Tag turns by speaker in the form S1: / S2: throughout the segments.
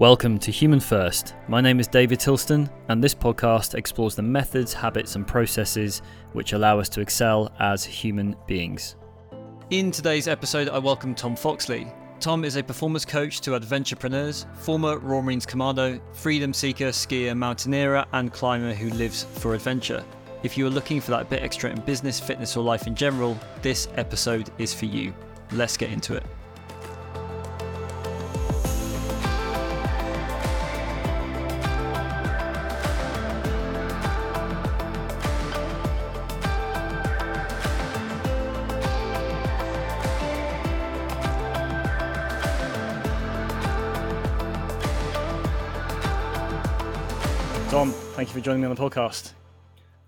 S1: Welcome to Human First. My name is David Tilston, and this podcast explores the methods, habits, and processes which allow us to excel as human beings. In today's episode, I welcome Tom Foxley. Tom is a performance coach to adventurepreneurs, former Royal Marines Commando, freedom seeker, skier, mountaineer, and climber who lives for adventure. If you are looking for that bit extra in business, fitness, or life in general, this episode is for you. Let's get into it. For joining me on the podcast.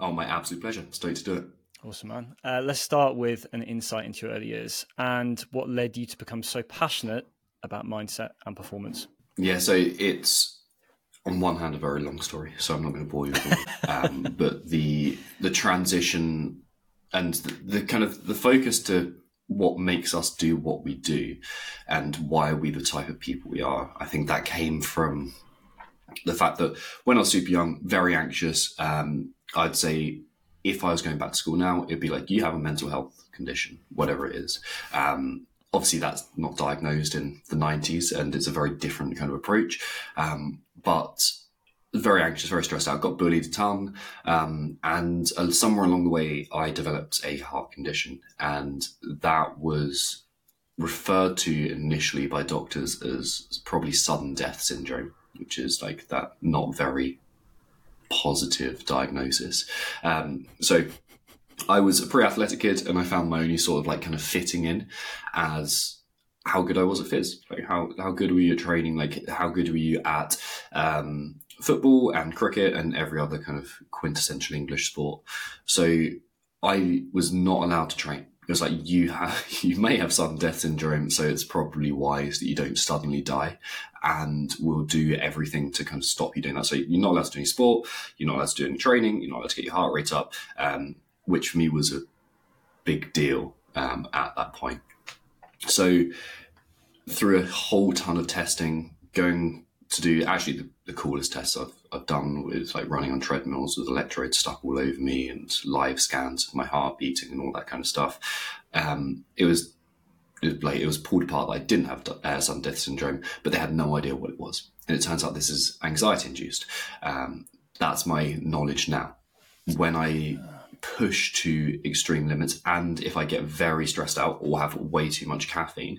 S2: Oh, my absolute pleasure. Stoked to do it.
S1: Awesome, man. Uh, let's start with an insight into your early years and what led you to become so passionate about mindset and performance.
S2: Yeah, so it's on one hand a very long story, so I'm not going to bore you with it. um, but the the transition and the, the kind of the focus to what makes us do what we do and why are we the type of people we are, I think that came from the fact that when I was super young, very anxious, um, I'd say if I was going back to school now, it'd be like, you have a mental health condition, whatever it is. Um, obviously, that's not diagnosed in the 90s and it's a very different kind of approach. Um, but very anxious, very stressed out, got bullied a ton. Um, and uh, somewhere along the way, I developed a heart condition. And that was referred to initially by doctors as probably sudden death syndrome which is like that not very positive diagnosis. Um, so I was a pre athletic kid and I found my only sort of like kind of fitting in as how good I was at phys. Like how, how good were you at training? Like how good were you at um, football and cricket and every other kind of quintessential English sport? So I was not allowed to train it was like you have you may have sudden death syndrome so it's probably wise that you don't suddenly die and we'll do everything to kind of stop you doing that. So you're not allowed to do any sport you're not allowed to do any training you're not allowed to get your heart rate up um, which for me was a big deal um, at that point. So through a whole ton of testing going to do actually the, the coolest tests I've, I've done with like running on treadmills with electrodes stuck all over me and live scans of my heart beating and all that kind of stuff. Um, it was it was like it was pulled apart that I didn't have uh, sudden death syndrome, but they had no idea what it was. And it turns out this is anxiety induced. Um, that's my knowledge now. When I push to extreme limits, and if I get very stressed out or have way too much caffeine,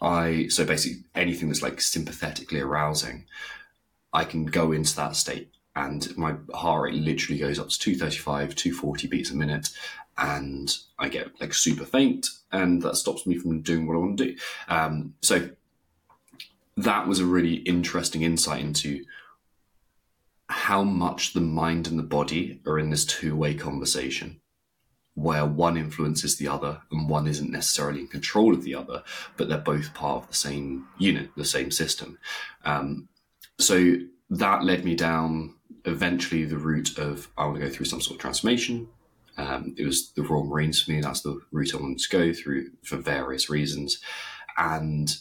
S2: I so basically anything that's like sympathetically arousing, I can go into that state and my heart rate literally goes up to 235, 240 beats a minute, and I get like super faint, and that stops me from doing what I want to do. Um, so that was a really interesting insight into how much the mind and the body are in this two way conversation where one influences the other and one isn't necessarily in control of the other, but they're both part of the same unit, the same system. Um, so that led me down eventually the route of I want to go through some sort of transformation. Um, it was the Royal Marines for me. That's the route I wanted to go through for various reasons. And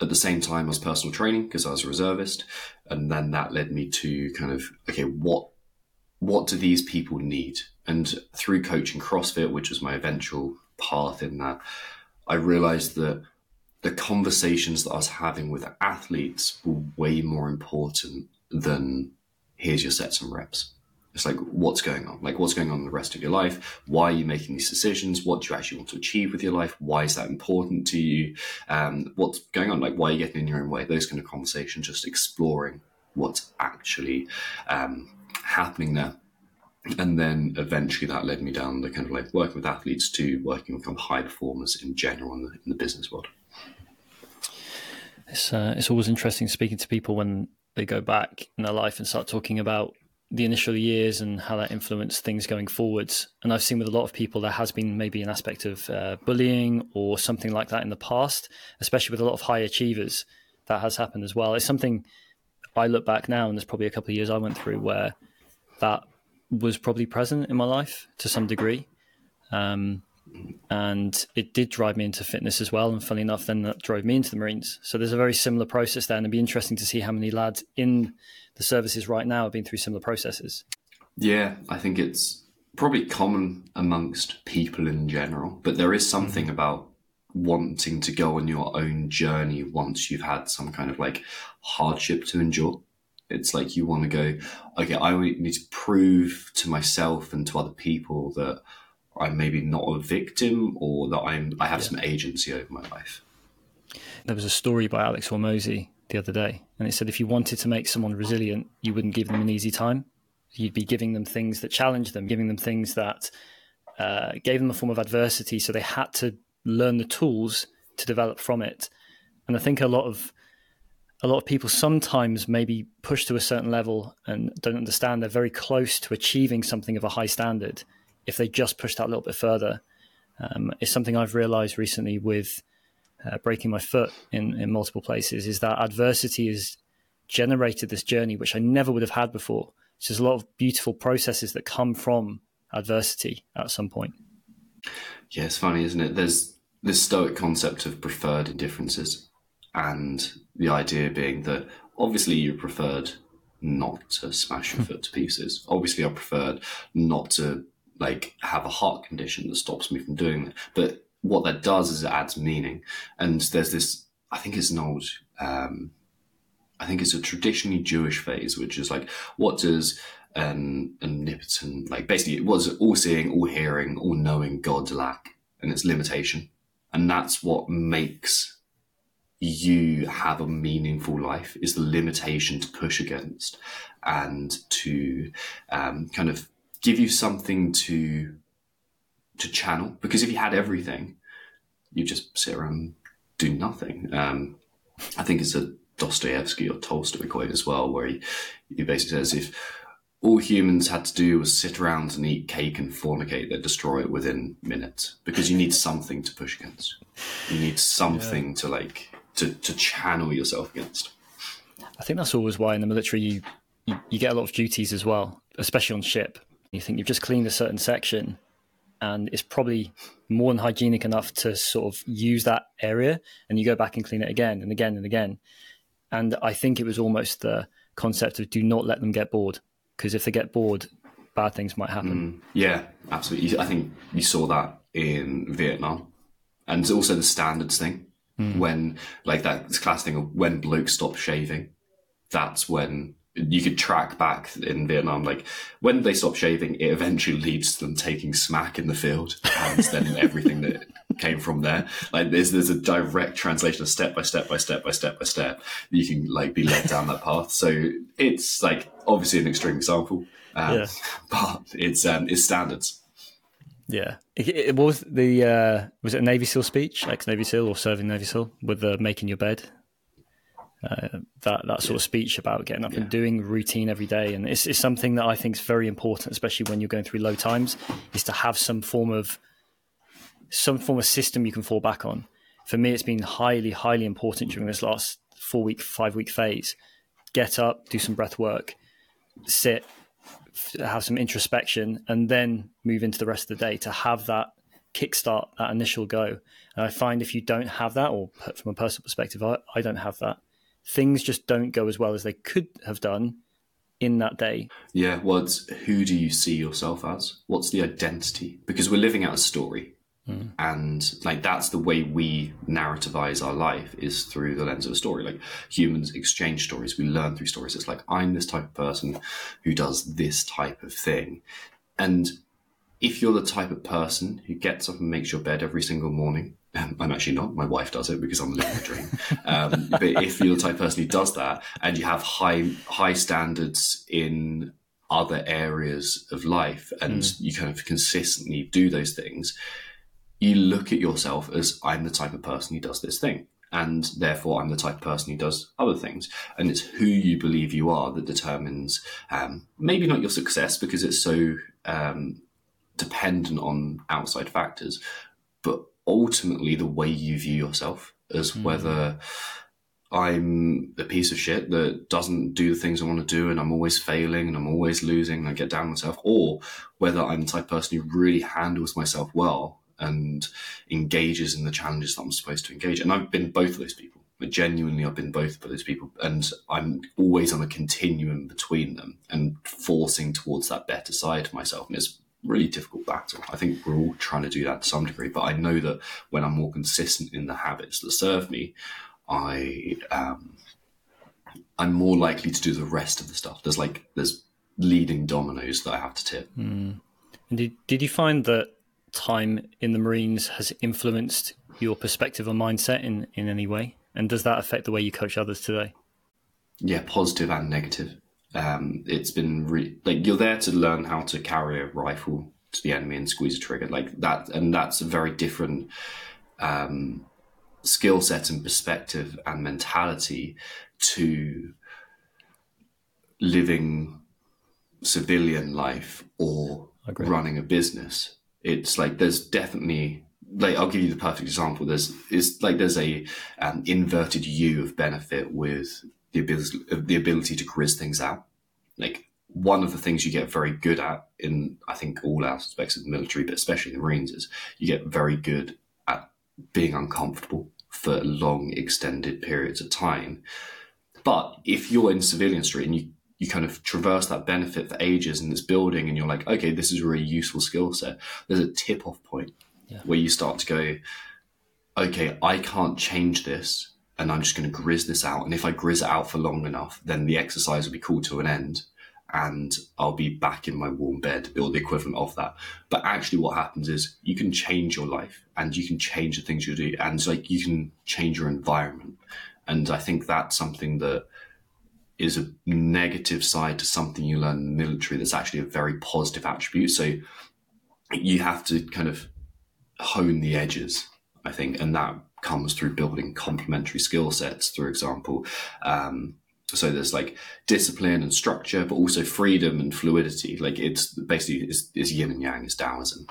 S2: at the same time, I was personal training because I was a reservist. And then that led me to kind of, okay, what what do these people need? And through coaching CrossFit, which was my eventual path in that, I realized that the conversations that I was having with athletes were way more important than here's your sets and reps. It's like, what's going on? Like, what's going on in the rest of your life? Why are you making these decisions? What do you actually want to achieve with your life? Why is that important to you? Um, what's going on? Like, why are you getting in your own way? Those kind of conversations, just exploring what's actually um, happening there. And then eventually that led me down the kind of like working with athletes to working with kind of high performers in general in the, in the business world.
S1: It's uh, it's always interesting speaking to people when they go back in their life and start talking about the initial years and how that influenced things going forwards. And I've seen with a lot of people there has been maybe an aspect of uh, bullying or something like that in the past, especially with a lot of high achievers. That has happened as well. It's something I look back now, and there's probably a couple of years I went through where that was probably present in my life to some degree. Um, and it did drive me into fitness as well. And funny enough, then that drove me into the Marines. So there's a very similar process there, and it'd be interesting to see how many lads in the services right now have been through similar processes.
S2: Yeah, I think it's probably common amongst people in general, but there is something mm-hmm. about wanting to go on your own journey once you've had some kind of like hardship to endure. It's like you want to go, okay, I need to prove to myself and to other people that I'm maybe not a victim or that I'm I have yeah. some agency over my life.
S1: There was a story by Alex Hormozi the other day, and it said if you wanted to make someone resilient, you wouldn't give them an easy time. You'd be giving them things that challenge them, giving them things that uh, gave them a form of adversity, so they had to learn the tools to develop from it. And I think a lot of a lot of people sometimes maybe push to a certain level and don't understand they're very close to achieving something of a high standard if they just push that a little bit further. Um, it's something I've realized recently with uh, breaking my foot in, in multiple places is that adversity has generated this journey which I never would have had before. So there's a lot of beautiful processes that come from adversity at some point.
S2: Yeah, it's funny, isn't it? There's this Stoic concept of preferred indifferences, and the idea being that obviously you preferred not to smash your hmm. foot to pieces. Obviously, I preferred not to like have a heart condition that stops me from doing that. But what that does is it adds meaning. And there's this, I think it's an old, um, I think it's a traditionally Jewish phase, which is like, what does an omnipotent, like basically, it was all seeing, all hearing, all knowing God lack? And its limitation. And that's what makes you have a meaningful life is the limitation to push against and to um, kind of give you something to to channel. Because if you had everything, you just sit around and do nothing. Um, I think it's a Dostoevsky or Tolstoy quote as well, where he, he basically says if all humans had to do was sit around and eat cake and fornicate, they'd destroy it within minutes because you need something to push against. You need something yeah. to like to, to channel yourself against.
S1: I think that's always why in the military you, you, you get a lot of duties as well, especially on ship. You think you've just cleaned a certain section and it's probably more than hygienic enough to sort of use that area and you go back and clean it again and again and again. And I think it was almost the concept of do not let them get bored because if they get bored, bad things might happen.
S2: Mm, yeah, absolutely. I think you saw that in Vietnam and also the standards thing mm. when like that class thing of when blokes stop shaving, that's when you could track back in Vietnam, like when they stop shaving, it eventually leads to them taking smack in the field, and then everything that came from there. Like there's there's a direct translation of step by step by step by step by step. You can like be led down that path. So it's like obviously an extreme example, um, yeah. but it's um, it's standards.
S1: Yeah, it, it was the uh, was it a Navy SEAL speech, ex Navy SEAL or serving Navy SEAL, with the making your bed uh, that that sort of speech about getting up yeah. and doing routine every day, and it's, it's something that I think is very important, especially when you're going through low times, is to have some form of some form of system you can fall back on. For me, it's been highly, highly important during this last four week, five week phase. Get up, do some breath work, sit, have some introspection, and then move into the rest of the day to have that kickstart, that initial go. And I find if you don't have that, or from a personal perspective, I, I don't have that, things just don't go as well as they could have done in that day.
S2: Yeah, well, it's who do you see yourself as? What's the identity? Because we're living out a story. Mm. And like that's the way we narrativize our life is through the lens of a story. Like humans exchange stories, we learn through stories. It's like I'm this type of person who does this type of thing. And if you're the type of person who gets up and makes your bed every single morning, I'm actually not. My wife does it because I'm living the dream. Um, but if you're the type of person who does that, and you have high high standards in other areas of life, and mm. you kind of consistently do those things, you look at yourself as I'm the type of person who does this thing, and therefore I'm the type of person who does other things. And it's who you believe you are that determines um, maybe not your success because it's so um, dependent on outside factors, but ultimately the way you view yourself as mm. whether I'm a piece of shit that doesn't do the things I want to do and I'm always failing and I'm always losing and I get down myself, or whether I'm the type of person who really handles myself well and engages in the challenges that I'm supposed to engage. And I've been both of those people. But genuinely, I've been both of those people, and I'm always on a continuum between them and forcing towards that better side of myself. And it's really difficult battle. I think we're all trying to do that to some degree, but I know that when I'm more consistent in the habits that serve me, I um, I'm more likely to do the rest of the stuff. There's like there's leading dominoes that I have to tip.
S1: Mm. And did did you find that time in the Marines has influenced your perspective or mindset in in any way? And does that affect the way you coach others today?
S2: Yeah, positive and negative. Um, it's been re- like you're there to learn how to carry a rifle to the enemy and squeeze a trigger like that, and that's a very different um, skill set and perspective and mentality to living civilian life or running a business. It's like there's definitely like I'll give you the perfect example. There's it's like there's a um, inverted U of benefit with the ability the ability to grizz things out. Like one of the things you get very good at in I think all aspects of the military, but especially the Marines, is you get very good at being uncomfortable for long extended periods of time. But if you're in civilian street and you you kind of traverse that benefit for ages in this building and you're like, okay, this is a really useful skill set. There's a tip off point yeah. where you start to go, okay, I can't change this and I'm just going to grizz this out. And if I grizz it out for long enough, then the exercise will be called to an end and I'll be back in my warm bed or the equivalent of that. But actually, what happens is you can change your life and you can change the things you do, and like you can change your environment. And I think that's something that is a negative side to something you learn in the military that's actually a very positive attribute. So you have to kind of hone the edges, I think, and that comes through building complementary skill sets, for example. Um, so there's like discipline and structure, but also freedom and fluidity. Like it's basically it's, it's yin and yang, it's Taoism.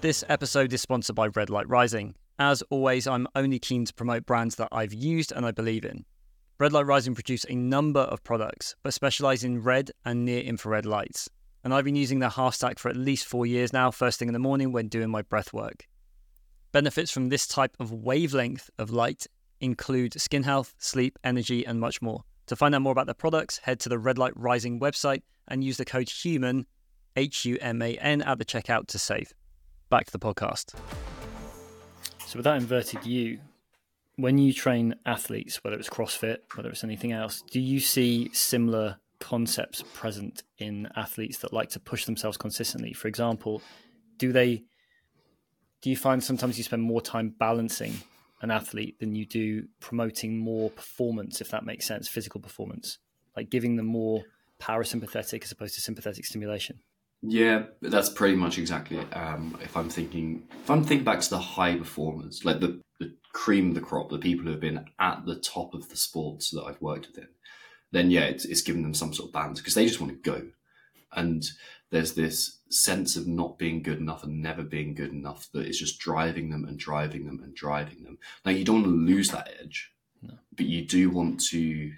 S1: This episode is sponsored by Red Light Rising. As always, I'm only keen to promote brands that I've used and I believe in. Red Light Rising produce a number of products, but specialize in red and near infrared lights. And I've been using their half stack for at least four years now, first thing in the morning when doing my breath work. Benefits from this type of wavelength of light include skin health, sleep, energy, and much more. To find out more about their products, head to the Red Light Rising website and use the code HUMAN, H U M A N, at the checkout to save. Back to the podcast. So, with that inverted U, when you train athletes, whether it's CrossFit, whether it's anything else, do you see similar concepts present in athletes that like to push themselves consistently? For example, do they do you find sometimes you spend more time balancing an athlete than you do promoting more performance, if that makes sense, physical performance, like giving them more parasympathetic as opposed to sympathetic stimulation?
S2: Yeah, that's pretty much exactly it. Um, if I'm thinking, if I'm thinking back to the high performers, like the, the cream of the crop, the people who have been at the top of the sports that I've worked within, then yeah, it's, it's giving them some sort of balance because they just want to go. And there's this sense of not being good enough and never being good enough that is just driving them and driving them and driving them. Now, you don't want to lose that edge, no. but you do want to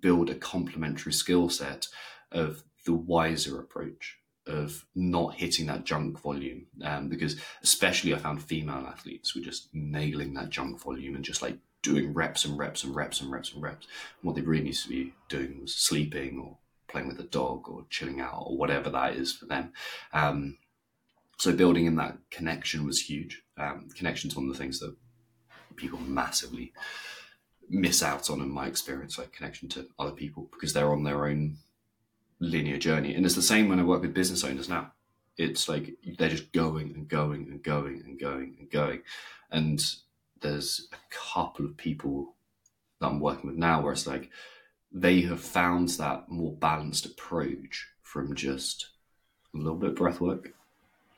S2: build a complementary skill set of the wiser approach of not hitting that junk volume um, because especially i found female athletes were just nailing that junk volume and just like doing reps and reps and reps and reps and reps and what they really need to be doing was sleeping or playing with a dog or chilling out or whatever that is for them um, so building in that connection was huge um, connection to one of the things that people massively miss out on in my experience like connection to other people because they're on their own linear journey. And it's the same when I work with business owners now. It's like they're just going and going and going and going and going. And there's a couple of people that I'm working with now where it's like they have found that more balanced approach from just a little bit of breath work,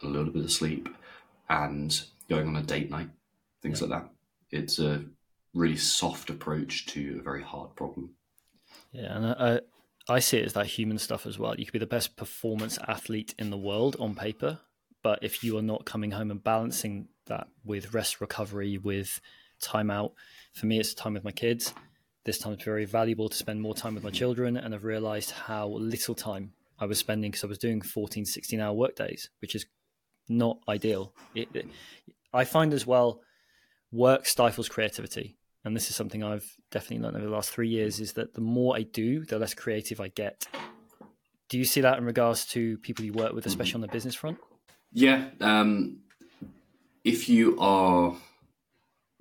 S2: a little bit of sleep, and going on a date night, things yeah. like that. It's a really soft approach to a very hard problem.
S1: Yeah, and I, I see it as that human stuff as well. You could be the best performance athlete in the world on paper, but if you are not coming home and balancing that with rest recovery, with time out, for me, it's time with my kids. This time it's very valuable to spend more time with my children, and I've realized how little time I was spending because I was doing 14, 16 hour work days, which is not ideal. It, it, I find as well, work stifles creativity, and this is something I've definitely learned over the last three years. Is that the more I do, the less creative I get. Do you see that in regards to people you work with, especially on the business front?
S2: Yeah, um, if you are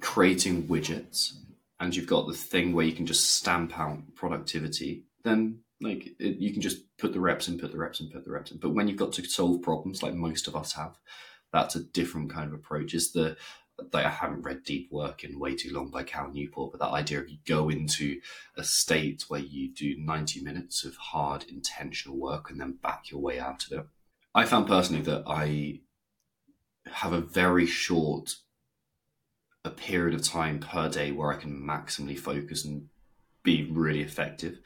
S2: creating widgets and you've got the thing where you can just stamp out productivity, then like it, you can just put the reps in, put the reps in, put the reps in. But when you've got to solve problems, like most of us have, that's a different kind of approach. Is the that I haven't read Deep Work in way too long by Cal Newport, but that idea of you go into a state where you do 90 minutes of hard, intentional work and then back your way out of it. I found personally that I have a very short a period of time per day where I can maximally focus and be really effective.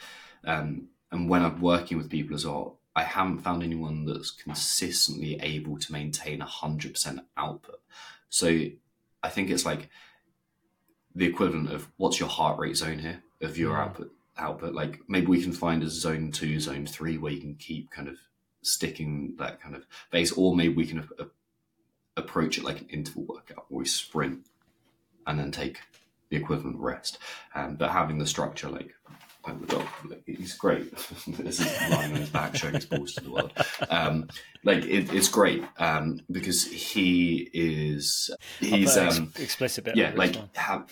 S2: Um, and when I'm working with people as well, I haven't found anyone that's consistently able to maintain 100% output. So I think it's like the equivalent of what's your heart rate zone here of your output output like maybe we can find a zone 2 zone 3 where you can keep kind of sticking that kind of base or maybe we can a- approach it like an interval workout where we sprint and then take the equivalent rest. Um, but having the structure like like the dog, he's great. this is lying on his back showing his balls to the world. Um, like it, it's great um, because he is he's um,
S1: explicit bit.
S2: Yeah, like have,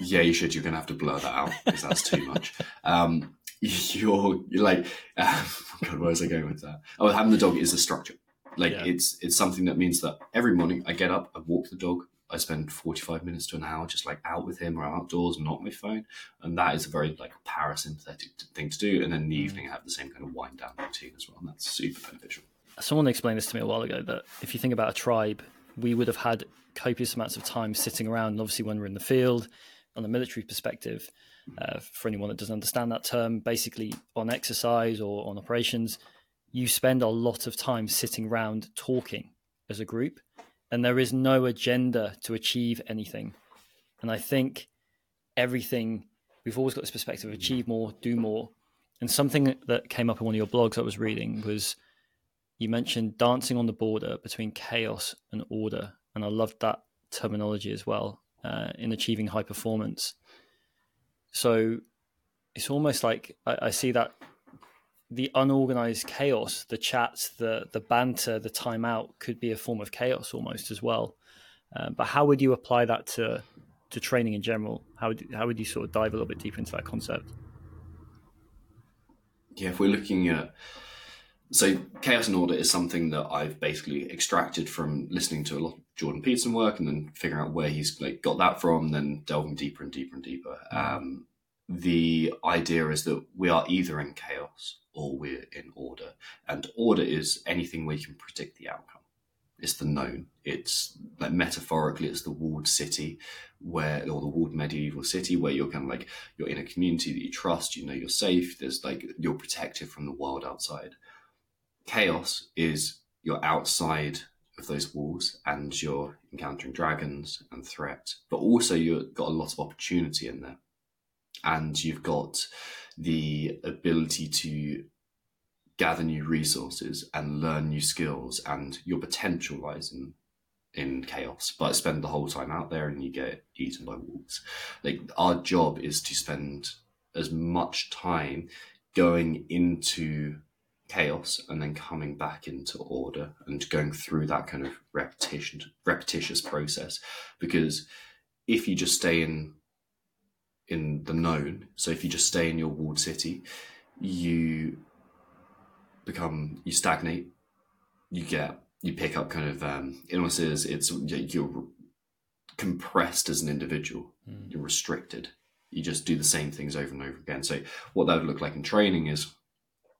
S2: yeah, you should. You're gonna have to blur that out because that's too much. Um, you're, you're like, uh, God, where was I going with that? Oh, having the dog is a structure. Like yeah. it's it's something that means that every morning I get up, I walk the dog, I spend 45 minutes to an hour just like out with him or outdoors, not my phone. And that is a very like parasympathetic thing to do. And then in the mm. evening, I have the same kind of wind down routine as well. And that's super beneficial.
S1: Someone explained this to me a while ago that if you think about a tribe, we would have had copious amounts of time sitting around. And obviously, when we're in the field, on a military perspective, uh, for anyone that doesn't understand that term, basically on exercise or on operations, you spend a lot of time sitting around talking as a group and there is no agenda to achieve anything. And I think everything we've always got this perspective of achieve more, do more. And something that came up in one of your blogs I was reading was you mentioned dancing on the border between chaos and order, and I loved that terminology as well uh, in achieving high performance. So it's almost like I, I see that the unorganized chaos, the chats, the the banter, the timeout could be a form of chaos almost as well. Uh, but how would you apply that to to training in general? How would how would you sort of dive a little bit deeper into that concept?
S2: Yeah, if we're looking at so chaos and order is something that I've basically extracted from listening to a lot of Jordan Peterson work and then figuring out where he's like got that from, then delving deeper and deeper and deeper. Um, the idea is that we are either in chaos or we're in order. And order is anything where you can predict the outcome. It's the known. It's like metaphorically, it's the walled city where, or the walled medieval city where you're kind of like, you're in a community that you trust, you know you're safe, there's like, you're protected from the world outside. Chaos is you're outside of those walls and you're encountering dragons and threat, but also you've got a lot of opportunity in there. And you've got the ability to gather new resources and learn new skills and your potential lies in in chaos. But spend the whole time out there and you get eaten by wolves. Like our job is to spend as much time going into chaos and then coming back into order and going through that kind of repetition repetitious process. Because if you just stay in in the known. So if you just stay in your walled city, you become you stagnate. You get you pick up kind of um, illnesses. It's you're compressed as an individual. Mm. You're restricted. You just do the same things over and over again. So what that would look like in training is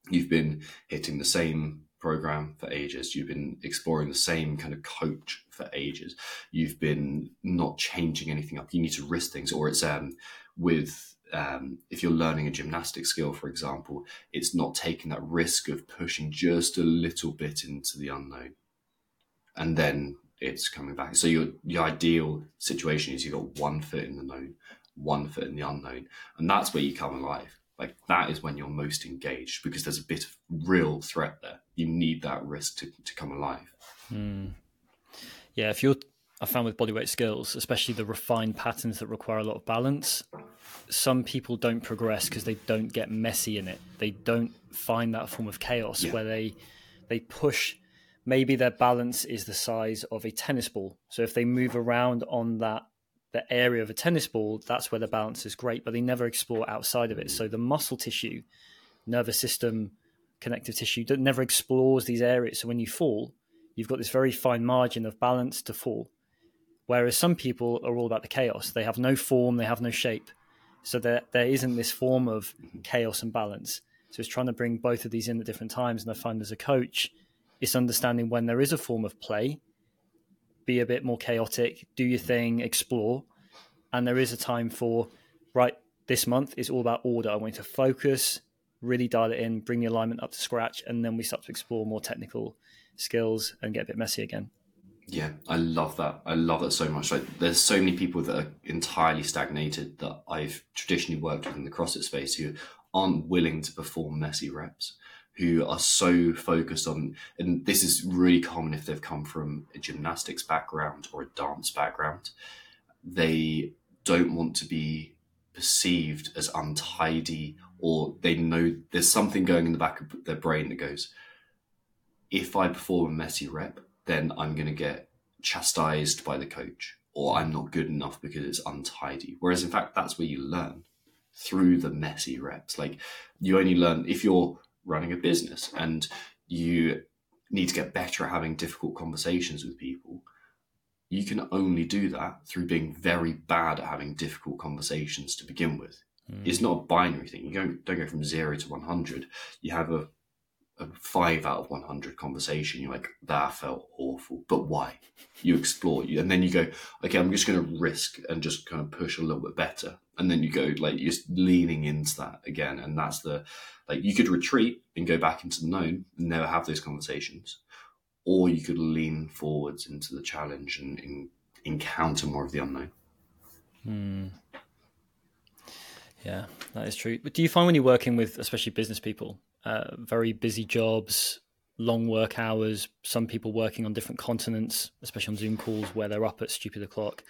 S2: you've been hitting the same program for ages. You've been exploring the same kind of coach for ages. You've been not changing anything up. You need to risk things, or it's um, with um, if you're learning a gymnastic skill, for example, it's not taking that risk of pushing just a little bit into the unknown, and then it's coming back. So your the ideal situation is you've got one foot in the known, one foot in the unknown, and that's where you come alive. Like that is when you're most engaged because there's a bit of real threat there. You need that risk to, to come alive.
S1: Mm. Yeah, if you're, I found with bodyweight skills, especially the refined patterns that require a lot of balance, some people don't progress because they don't get messy in it. They don't find that form of chaos yeah. where they they push. Maybe their balance is the size of a tennis ball. So if they move around on that the area of a tennis ball, that's where the balance is great. But they never explore outside of it. So the muscle tissue, nervous system, connective tissue that never explores these areas. So when you fall, you've got this very fine margin of balance to fall. Whereas some people are all about the chaos. They have no form, they have no shape. So there, there isn't this form of mm-hmm. chaos and balance. So it's trying to bring both of these in at different times. And I find as a coach, it's understanding when there is a form of play, be a bit more chaotic, do your thing, explore. And there is a time for, right, this month is all about order. I want you to focus, really dial it in, bring the alignment up to scratch, and then we start to explore more technical skills and get a bit messy again.
S2: Yeah, I love that. I love that so much. Like, there's so many people that are entirely stagnated that I've traditionally worked with in the CrossFit space who aren't willing to perform messy reps, who are so focused on, and this is really common if they've come from a gymnastics background or a dance background. They don't want to be perceived as untidy, or they know there's something going in the back of their brain that goes, if I perform a messy rep, then I'm going to get chastised by the coach or I'm not good enough because it's untidy. Whereas in fact, that's where you learn through the messy reps. Like you only learn if you're running a business and you need to get better at having difficult conversations with people. You can only do that through being very bad at having difficult conversations to begin with. Mm. It's not a binary thing. You don't, don't go from zero to 100. You have a a five out of 100 conversation, you're like, that felt awful. But why? You explore, you, and then you go, okay, I'm just going to risk and just kind of push a little bit better. And then you go, like, you're just leaning into that again. And that's the, like, you could retreat and go back into the known and never have those conversations. Or you could lean forwards into the challenge and, and encounter more of the unknown.
S1: Hmm. Yeah, that is true. But do you find when you're working with, especially business people, uh, very busy jobs, long work hours, some people working on different continents, especially on Zoom calls where they're up at stupid o'clock.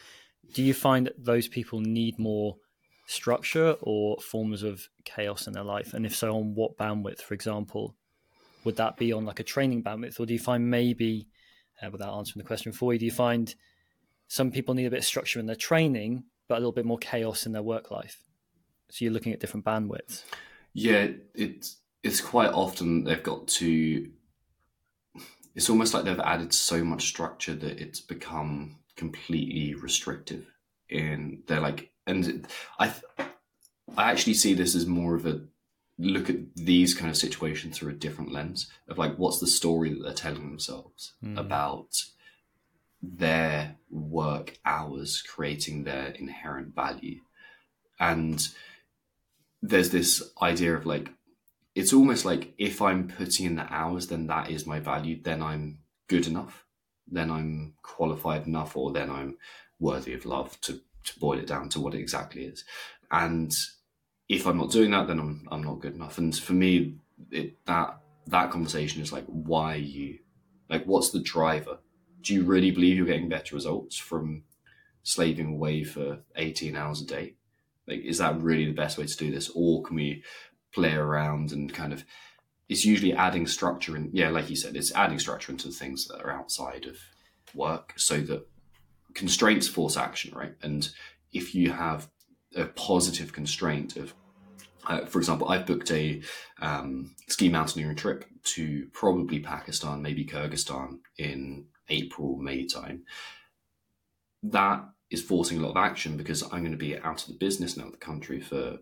S1: Do you find that those people need more structure or forms of chaos in their life? And if so, on what bandwidth, for example? Would that be on like a training bandwidth? Or do you find maybe, uh, without answering the question for you, do you find some people need a bit of structure in their training, but a little bit more chaos in their work life? So you're looking at different bandwidths.
S2: Yeah, it's it's quite often they've got to it's almost like they've added so much structure that it's become completely restrictive and they're like and i i actually see this as more of a look at these kind of situations through a different lens of like what's the story that they're telling themselves mm. about their work hours creating their inherent value and there's this idea of like it's almost like if I'm putting in the hours, then that is my value. Then I'm good enough. Then I'm qualified enough, or then I'm worthy of love. To to boil it down to what it exactly is. And if I'm not doing that, then I'm I'm not good enough. And for me, it, that that conversation is like, why you? Like, what's the driver? Do you really believe you're getting better results from slaving away for 18 hours a day? Like, is that really the best way to do this? Or can we play around and kind of it's usually adding structure and yeah like you said it's adding structure into things that are outside of work so that constraints force action right? And if you have a positive constraint of uh, for example i've booked a um, ski mountaineering trip to probably pakistan maybe kyrgyzstan in april may time. That is forcing a lot of action because i'm going to be out of the business now of the country for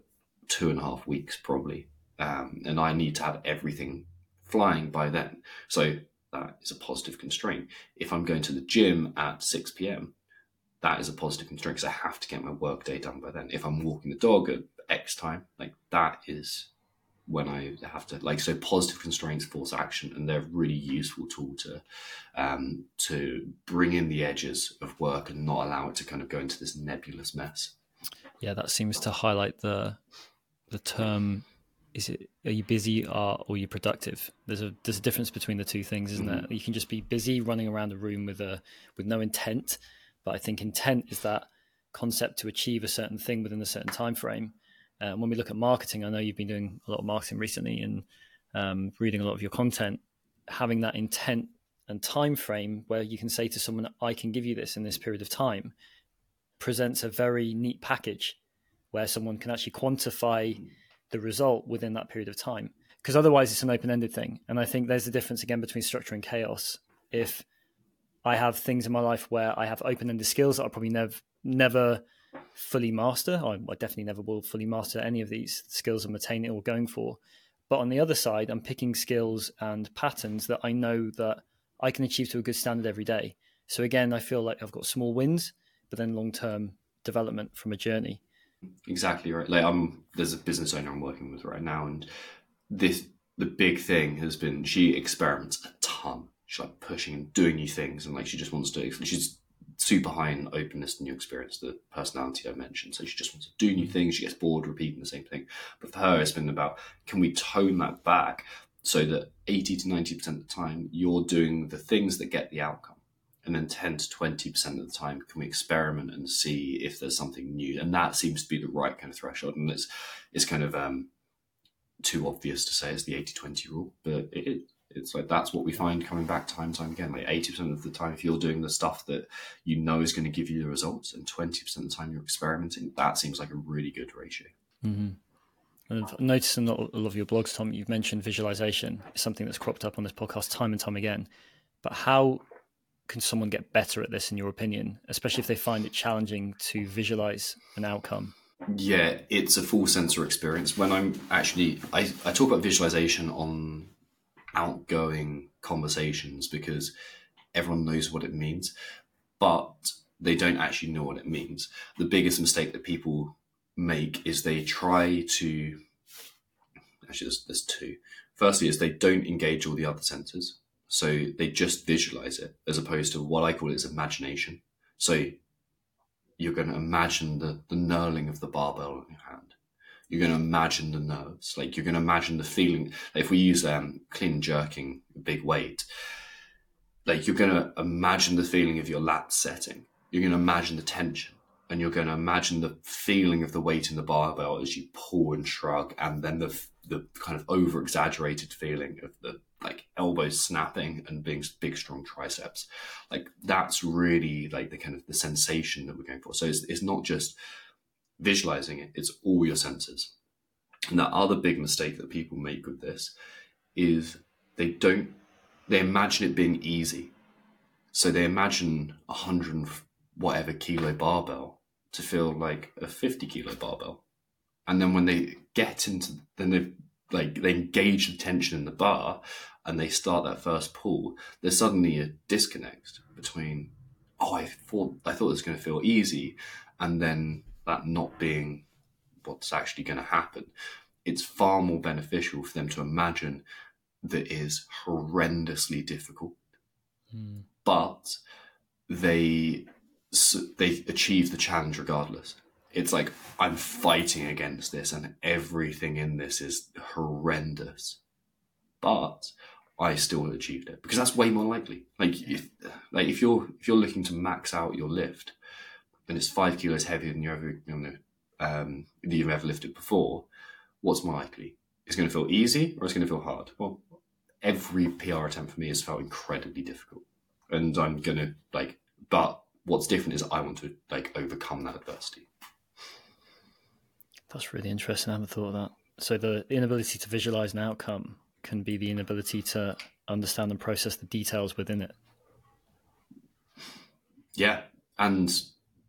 S2: two and a half weeks probably, um, and I need to have everything flying by then. So that is a positive constraint. If I'm going to the gym at six pm, that is a positive constraint because I have to get my work day done by then. If I'm walking the dog at X time, like that is when I have to like so positive constraints force action and they're a really useful tool to um, to bring in the edges of work and not allow it to kind of go into this nebulous mess.
S1: Yeah, that seems to highlight the the term is it are you busy or, are you productive? There's a there's a difference between the two things, isn't mm-hmm. there? You can just be busy running around a room with a with no intent, but I think intent is that concept to achieve a certain thing within a certain time frame. Uh, when we look at marketing, I know you've been doing a lot of marketing recently and um, reading a lot of your content. Having that intent and time frame where you can say to someone, "I can give you this in this period of time," presents a very neat package where someone can actually quantify hmm. the result within that period of time. Because otherwise, it's an open ended thing. And I think there's a difference again between structure and chaos. If I have things in my life where I have open ended skills that I'll probably never, never fully master, I, I definitely never will fully master any of these skills I'm attaining or going for. But on the other side, I'm picking skills and patterns that I know that I can achieve to a good standard every day. So again, I feel like I've got small wins, but then long term development from a journey.
S2: Exactly right. Like I'm there's a business owner I'm working with right now, and this the big thing has been she experiments a ton. She's like pushing and doing new things, and like she just wants to. She's super high in openness to new experience, the personality I mentioned. So she just wants to do new things. She gets bored repeating the same thing. But for her, it's been about can we tone that back so that 80 to 90% of the time you're doing the things that get the outcome and then 10 to 20% of the time can we experiment and see if there's something new and that seems to be the right kind of threshold and it's it's kind of um, too obvious to say it's the 80-20 rule but it, it's like that's what we find coming back time and time again like 80% of the time if you're doing the stuff that you know is going to give you the results and 20% of the time you're experimenting that seems like a really good ratio
S1: mm-hmm. I've noticed in a lot of your blogs, Tom, you've mentioned visualization. It's something that's cropped up on this podcast time and time again. But how can someone get better at this in your opinion especially if they find it challenging to visualize an outcome?
S2: Yeah it's a full sensor experience. When i'm actually i, I talk about visualization on outgoing conversations because everyone knows what it means but they don't actually know what it means. The biggest mistake that people make is they try to actually there's, there's two. Firstly is they don't engage all the other senses so they just visualize it as opposed to what I call it is imagination. So you're going to imagine the, the knurling of the barbell in your hand. You're going to imagine the nerves. Like you're going to imagine the feeling. If we use um, clean jerking, big weight, like you're going to imagine the feeling of your lats setting. You're going to imagine the tension and you're going to imagine the feeling of the weight in the barbell as you pull and shrug and then the, the kind of over exaggerated feeling of the like elbows snapping and being big strong triceps. Like that's really like the kind of the sensation that we're going for. So it's, it's not just visualizing it it's all your senses. And the other big mistake that people make with this is they don't they imagine it being easy. So they imagine a hundred whatever kilo barbell to feel like a 50 kilo barbell. And then when they get into then they like they engage the tension in the bar and they start that first pull, there's suddenly a disconnect between, oh, I thought I thought it was going to feel easy, and then that not being what's actually going to happen. It's far more beneficial for them to imagine that is horrendously difficult, mm. but they they achieve the challenge regardless. It's like I'm fighting against this, and everything in this is horrendous. But I still achieved it because that's way more likely. Like if like if you're if you're looking to max out your lift and it's five kilos heavier than you ever you know um, than you've ever lifted before, what's more likely? It's going to feel easy or it's going to feel hard. Well, every PR attempt for me has felt incredibly difficult, and I'm going to like. But what's different is I want to like overcome that adversity.
S1: That's really interesting. I haven't thought of that. So the inability to visualize an outcome can be the inability to understand and process the details within it.
S2: Yeah, and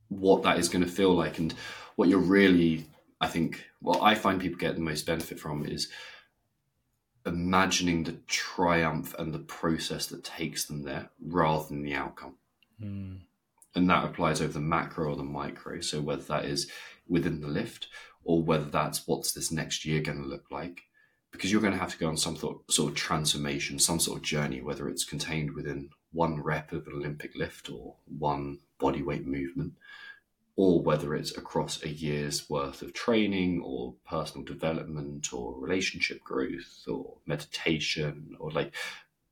S2: what that is going to feel like, and what you're really, I think, what I find people get the most benefit from is imagining the triumph and the process that takes them there rather than the outcome. Mm. And that applies over the macro or the micro. So whether that is within the lift or whether that's what's this next year going to look like because you're going to have to go on some sort of transformation, some sort of journey, whether it's contained within one rep of an Olympic lift or one body weight movement. or whether it's across a year's worth of training or personal development or relationship growth or meditation or like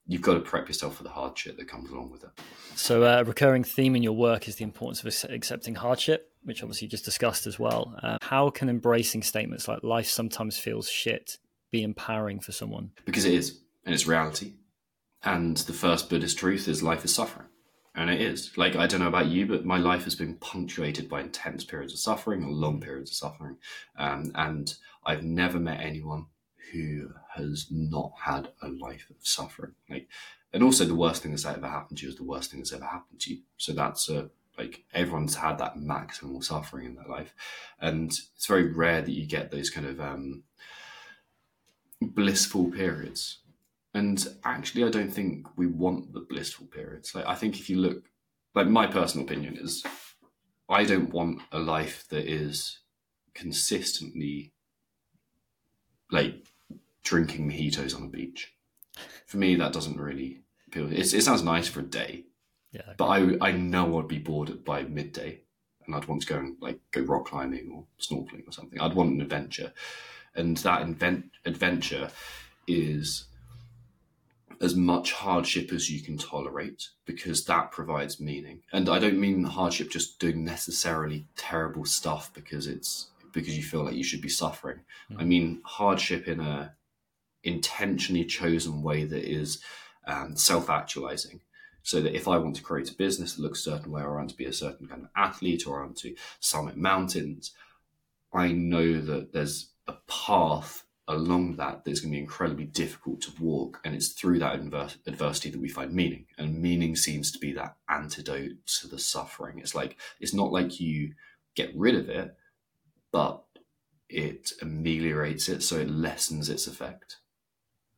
S2: you've got to prep yourself for the hardship that comes along with it.
S1: So, uh, a recurring theme in your work is the importance of accepting hardship, which obviously you just discussed as well. Uh, how can embracing statements like life sometimes feels shit be empowering for someone?
S2: Because it is, and it's reality. And the first Buddhist truth is life is suffering. And it is. Like, I don't know about you, but my life has been punctuated by intense periods of suffering long periods of suffering. Um, and I've never met anyone who has not had a life of suffering. Like, and also the worst thing that's ever happened to you is the worst thing that's ever happened to you. So that's a, like everyone's had that maximum suffering in their life. And it's very rare that you get those kind of um, blissful periods and actually, I don't think we want the blissful periods. Like, I think if you look, like my personal opinion is, I don't want a life that is consistently like drinking mojitos on a beach. For me, that doesn't really appeal. It's, it sounds nice for a day,
S1: yeah,
S2: but I I know I'd be bored by midday, and I'd want to go and like go rock climbing or snorkeling or something. I'd want an adventure, and that invent adventure is as much hardship as you can tolerate because that provides meaning. And I don't mean hardship just doing necessarily terrible stuff because it's because you feel like you should be suffering. Mm. I mean hardship in a intentionally chosen way that is um, self-actualizing. So that if I want to create a business that looks a certain way, or I want to be a certain kind of athlete, or I want to summit mountains, I know that there's a path along that that's going to be incredibly difficult to walk. And it's through that adversity that we find meaning. And meaning seems to be that antidote to the suffering. It's like, it's not like you get rid of it, but it ameliorates it so it lessens its effect.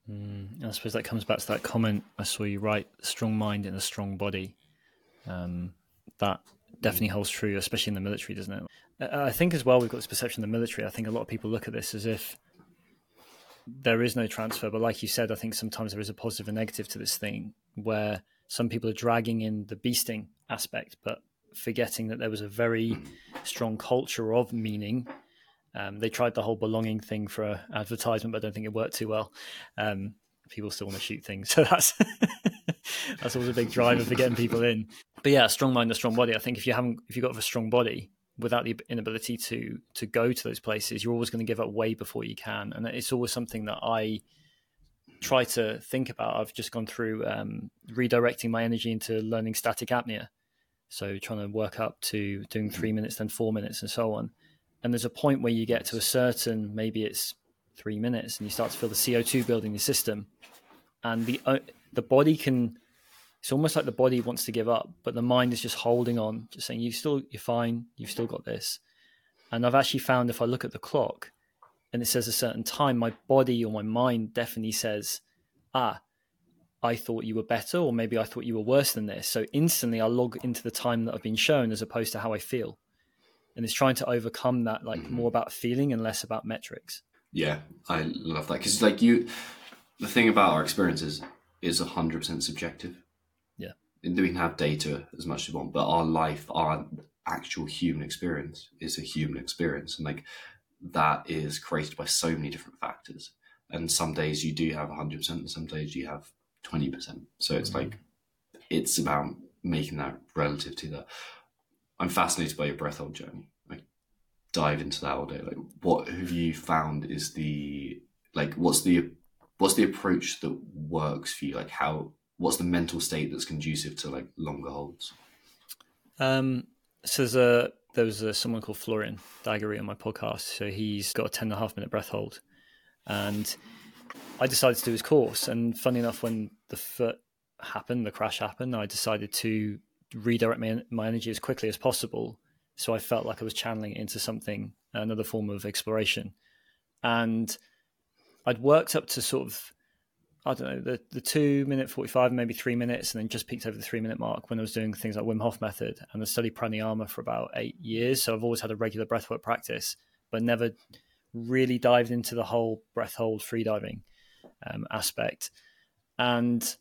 S1: Mm, I suppose that comes back to that comment I saw you write strong mind in a strong body. Um, that definitely holds true, especially in the military, doesn't it? I think as well, we've got this perception in the military. I think a lot of people look at this as if there is no transfer. But like you said, I think sometimes there is a positive and negative to this thing where some people are dragging in the beasting aspect, but forgetting that there was a very strong culture of meaning. Um, they tried the whole belonging thing for an advertisement, but I don't think it worked too well. Um, people still want to shoot things, so that's that's always a big driver for getting people in. But yeah, strong mind, a strong body. I think if you haven't, if you've got a strong body, without the inability to to go to those places, you're always going to give up way before you can, and it's always something that I try to think about. I've just gone through um, redirecting my energy into learning static apnea, so trying to work up to doing three minutes, then four minutes, and so on. And there's a point where you get to a certain, maybe it's three minutes, and you start to feel the CO two building the system, and the uh, the body can it's almost like the body wants to give up, but the mind is just holding on, just saying, "You still, you're fine. You've still got this." And I've actually found if I look at the clock and it says a certain time, my body or my mind definitely says, "Ah, I thought you were better, or maybe I thought you were worse than this." So instantly, I log into the time that I've been shown as opposed to how I feel, and it's trying to overcome that, like mm-hmm. more about feeling and less about metrics.
S2: Yeah, I love that because like you, the thing about our experiences is hundred percent subjective Yeah. we can have data as much as we want, but our life, our actual human experience is a human experience. And like that is created by so many different factors. And some days you do have 100%, and some days you have 20%. So it's mm-hmm. like, it's about making that relative to that. I'm fascinated by your breath hold journey. Like, dive into that all day. Like, what have you found is the, like, what's the, what's the approach that works for you? Like, how, what's the mental state that's conducive to like longer holds?
S1: Um, so there's a there was a, someone called Florian Daggery on my podcast. So he's got a 10 and a half minute breath hold. And I decided to do his course. And funny enough, when the foot happened, the crash happened, I decided to redirect my, my energy as quickly as possible. So I felt like I was channeling it into something, another form of exploration. And I'd worked up to sort of I don't know, the, the two minute 45, maybe three minutes, and then just peaked over the three minute mark when I was doing things like Wim Hof method and I studied pranayama for about eight years. So I've always had a regular breathwork practice, but never really dived into the whole breath hold freediving um, aspect. And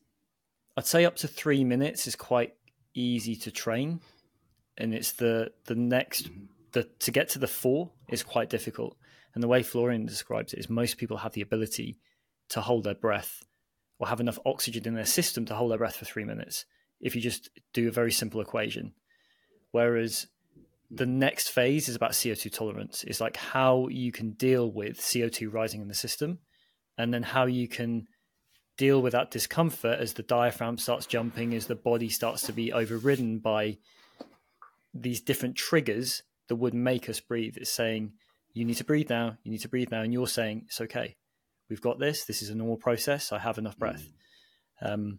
S1: I'd say up to three minutes is quite easy to train. and it's the the next the to get to the four is quite difficult. And the way Florian describes it is most people have the ability to hold their breath or have enough oxygen in their system to hold their breath for three minutes if you just do a very simple equation. Whereas the next phase is about CO2 tolerance. It's like how you can deal with CO2 rising in the system and then how you can deal with that discomfort as the diaphragm starts jumping, as the body starts to be overridden by these different triggers that would make us breathe. It's saying, you need to breathe now, you need to breathe now. And you're saying, it's okay. We've got this. This is a normal process. I have enough breath. Mm. Um,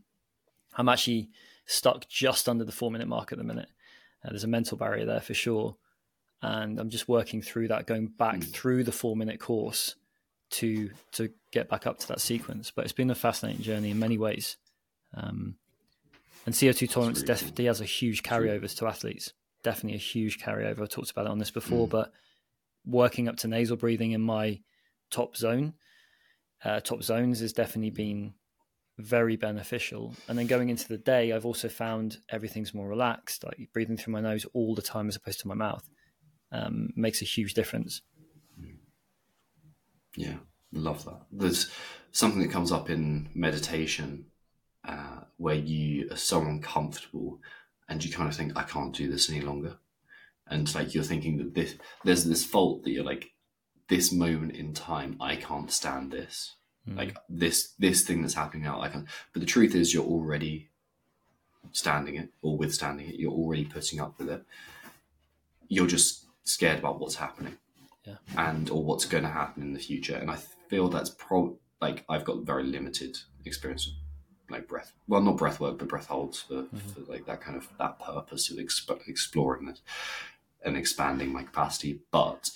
S1: I'm actually stuck just under the four minute mark at the minute. Uh, there's a mental barrier there for sure. And I'm just working through that, going back mm. through the four minute course to to get back up to that sequence. But it's been a fascinating journey in many ways. Um, and CO2 tolerance really definitely cool. has a huge carryovers to athletes. Definitely a huge carryover. I talked about it on this before, mm. but working up to nasal breathing in my top zone, uh, top zones has definitely been very beneficial. And then going into the day, I've also found everything's more relaxed. Like breathing through my nose all the time as opposed to my mouth um, makes a huge difference.
S2: Yeah, love that. There's something that comes up in meditation uh, where you are so uncomfortable and you kind of think, I can't do this any longer. And like you're thinking that this, there's this fault that you're like, this moment in time, I can't stand this. Mm. Like this, this thing that's happening now, I can't. But the truth is, you're already standing it or withstanding it. You're already putting up with it. You're just scared about what's happening
S1: yeah.
S2: and or what's going to happen in the future. And I feel that's pro like I've got very limited experience with like breath, well, not breath work, but breath holds for, mm-hmm. for like that kind of that purpose of exp- exploring this and expanding my capacity. But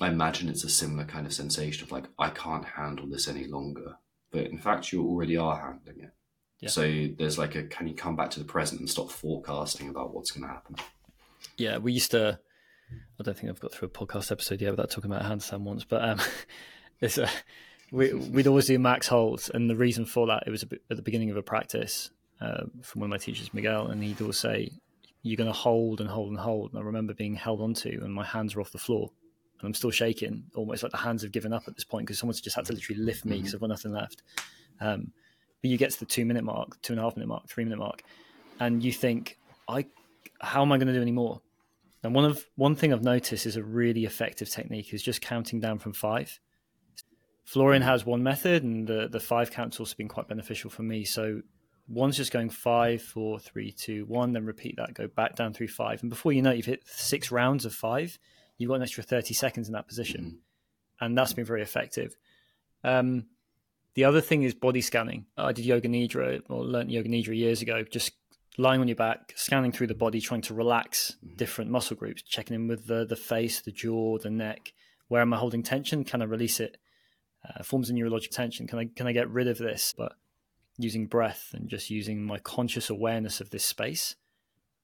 S2: I imagine it's a similar kind of sensation of like I can't handle this any longer. But in fact, you already are handling it. Yeah. So there's like a can you come back to the present and stop forecasting about what's going to happen?
S1: Yeah, we used to I don't think I've got through a podcast episode yet without talking about handstand once, but um, it's a, we, would always do max holds, and the reason for that it was bit, at the beginning of a practice uh, from one of my teachers, Miguel, and he'd always say, "You're going to hold and hold and hold." And I remember being held onto, and my hands were off the floor, and I'm still shaking, almost like the hands have given up at this point because someone's just had to literally lift me because mm-hmm. I've got nothing left. Um, but you get to the two minute mark, two and a half minute mark, three minute mark, and you think, "I, how am I going to do any more?" And one of one thing I've noticed is a really effective technique is just counting down from five. Florian has one method, and the the five count's also been quite beneficial for me. So one's just going five, four, three, two, one, then repeat that, go back down through five, and before you know it, you've hit six rounds of five. You've got an extra thirty seconds in that position, mm-hmm. and that's been very effective. Um, the other thing is body scanning. I did yoga nidra or learned yoga nidra years ago. Just lying on your back, scanning through the body, trying to relax mm-hmm. different muscle groups, checking in with the the face, the jaw, the neck. Where am I holding tension? Can I release it? Uh, forms of neurologic tension. Can I can I get rid of this? But using breath and just using my conscious awareness of this space.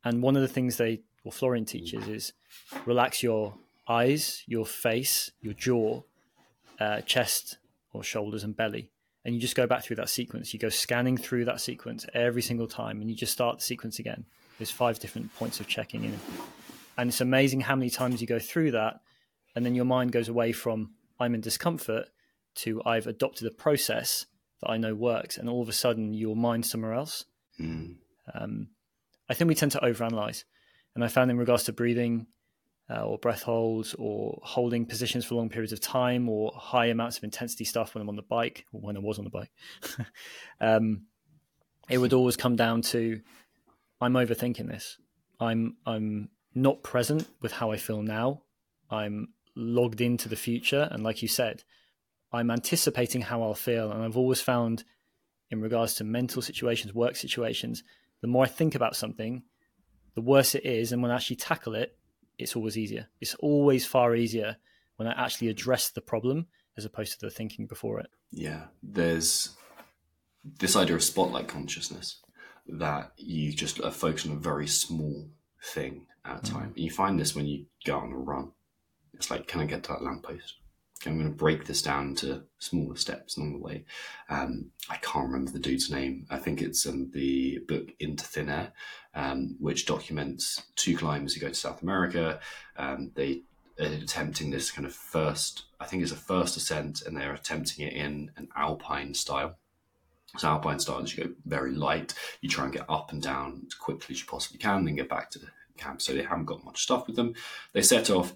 S1: And one of the things they, well, Florian teaches is relax your eyes, your face, your jaw, uh, chest or shoulders and belly and you just go back through that sequence. You go scanning through that sequence every single time, and you just start the sequence again. There's five different points of checking in, and it's amazing how many times you go through that, and then your mind goes away from "I'm in discomfort" to "I've adopted a process that I know works," and all of a sudden your mind's somewhere else. Mm. Um, I think we tend to overanalyze, and I found in regards to breathing, uh, or breath holds or holding positions for long periods of time or high amounts of intensity stuff when I'm on the bike or when I was on the bike. um, it would always come down to I'm overthinking this. I'm I'm not present with how I feel now. I'm logged into the future and like you said, I'm anticipating how I'll feel and I've always found in regards to mental situations, work situations, the more I think about something, the worse it is and when I actually tackle it, it's always easier. It's always far easier when I actually address the problem as opposed to the thinking before it.
S2: Yeah, there's this idea of spotlight consciousness that you just are focused on a very small thing at a time. Mm. You find this when you go on a run. It's like, can I get to that lamppost? I'm going to break this down into smaller steps along the way. Um, I can't remember the dude's name. I think it's in the book Into Thin Air, um, which documents two climbers who go to South America. Um, they are attempting this kind of first, I think it's a first ascent, and they're attempting it in an alpine style. So alpine style is you go very light. You try and get up and down as quickly as you possibly can, then get back to the camp. So they haven't got much stuff with them. They set off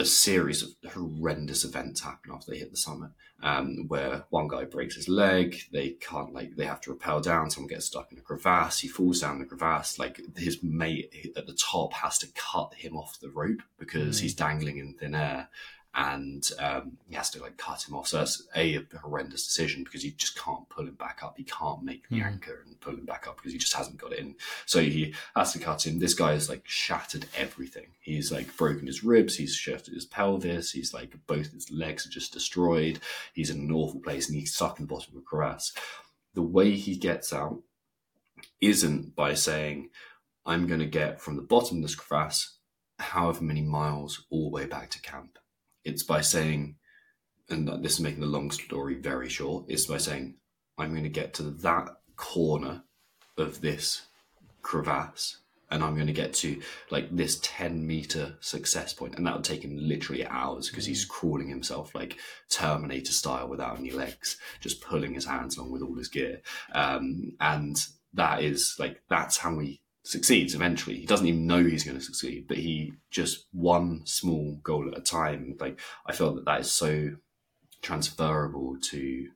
S2: a series of horrendous events happen after they hit the summit, um, where one guy breaks his leg, they can't like they have to rappel down. Someone gets stuck in a crevasse, he falls down the crevasse. Like his mate at the top has to cut him off the rope because mm. he's dangling in thin air, and um, he has to like cut him off. So that's a, a, horrendous decision because you just can't pull him back up. He can't make the mm. anchor and pull him back up because he just hasn't got it in. So he has to cut him. This guy has like shattered everything. He's like broken his ribs. He's shattered his pelvis. He's like both his legs are just destroyed. He's in an awful place and he's stuck in the bottom of a crevasse. The way he gets out isn't by saying, "I'm going to get from the bottom of this crevasse." However many miles all the way back to camp it's by saying, and this is making the long story very short, it's by saying, I'm going to get to that corner of this crevasse and I'm going to get to like this 10 meter success point. And that would take him literally hours because he's mm. crawling himself like Terminator style without any legs, just pulling his hands along with all his gear. Um, and that is like, that's how we succeeds eventually. He doesn't even know he's going to succeed, but he just one small goal at a time. Like I feel that that is so transferable to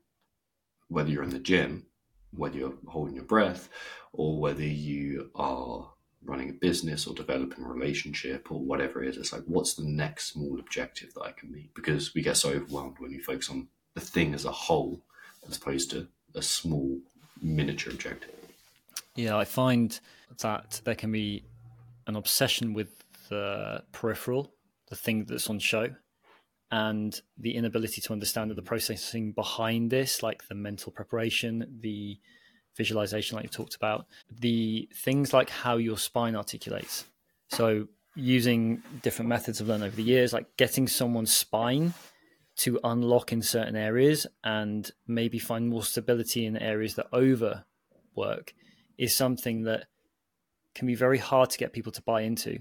S2: whether you're in the gym, whether you're holding your breath, or whether you are running a business or developing a relationship or whatever it is. It's like, what's the next small objective that I can meet? Because we get so overwhelmed when we focus on the thing as a whole as opposed to a small miniature objective.
S1: Yeah, I find that there can be an obsession with the peripheral, the thing that's on show, and the inability to understand that the processing behind this, like the mental preparation, the visualization, like you talked about, the things like how your spine articulates. So, using different methods I've learned over the years, like getting someone's spine to unlock in certain areas and maybe find more stability in areas that overwork is something that can be very hard to get people to buy into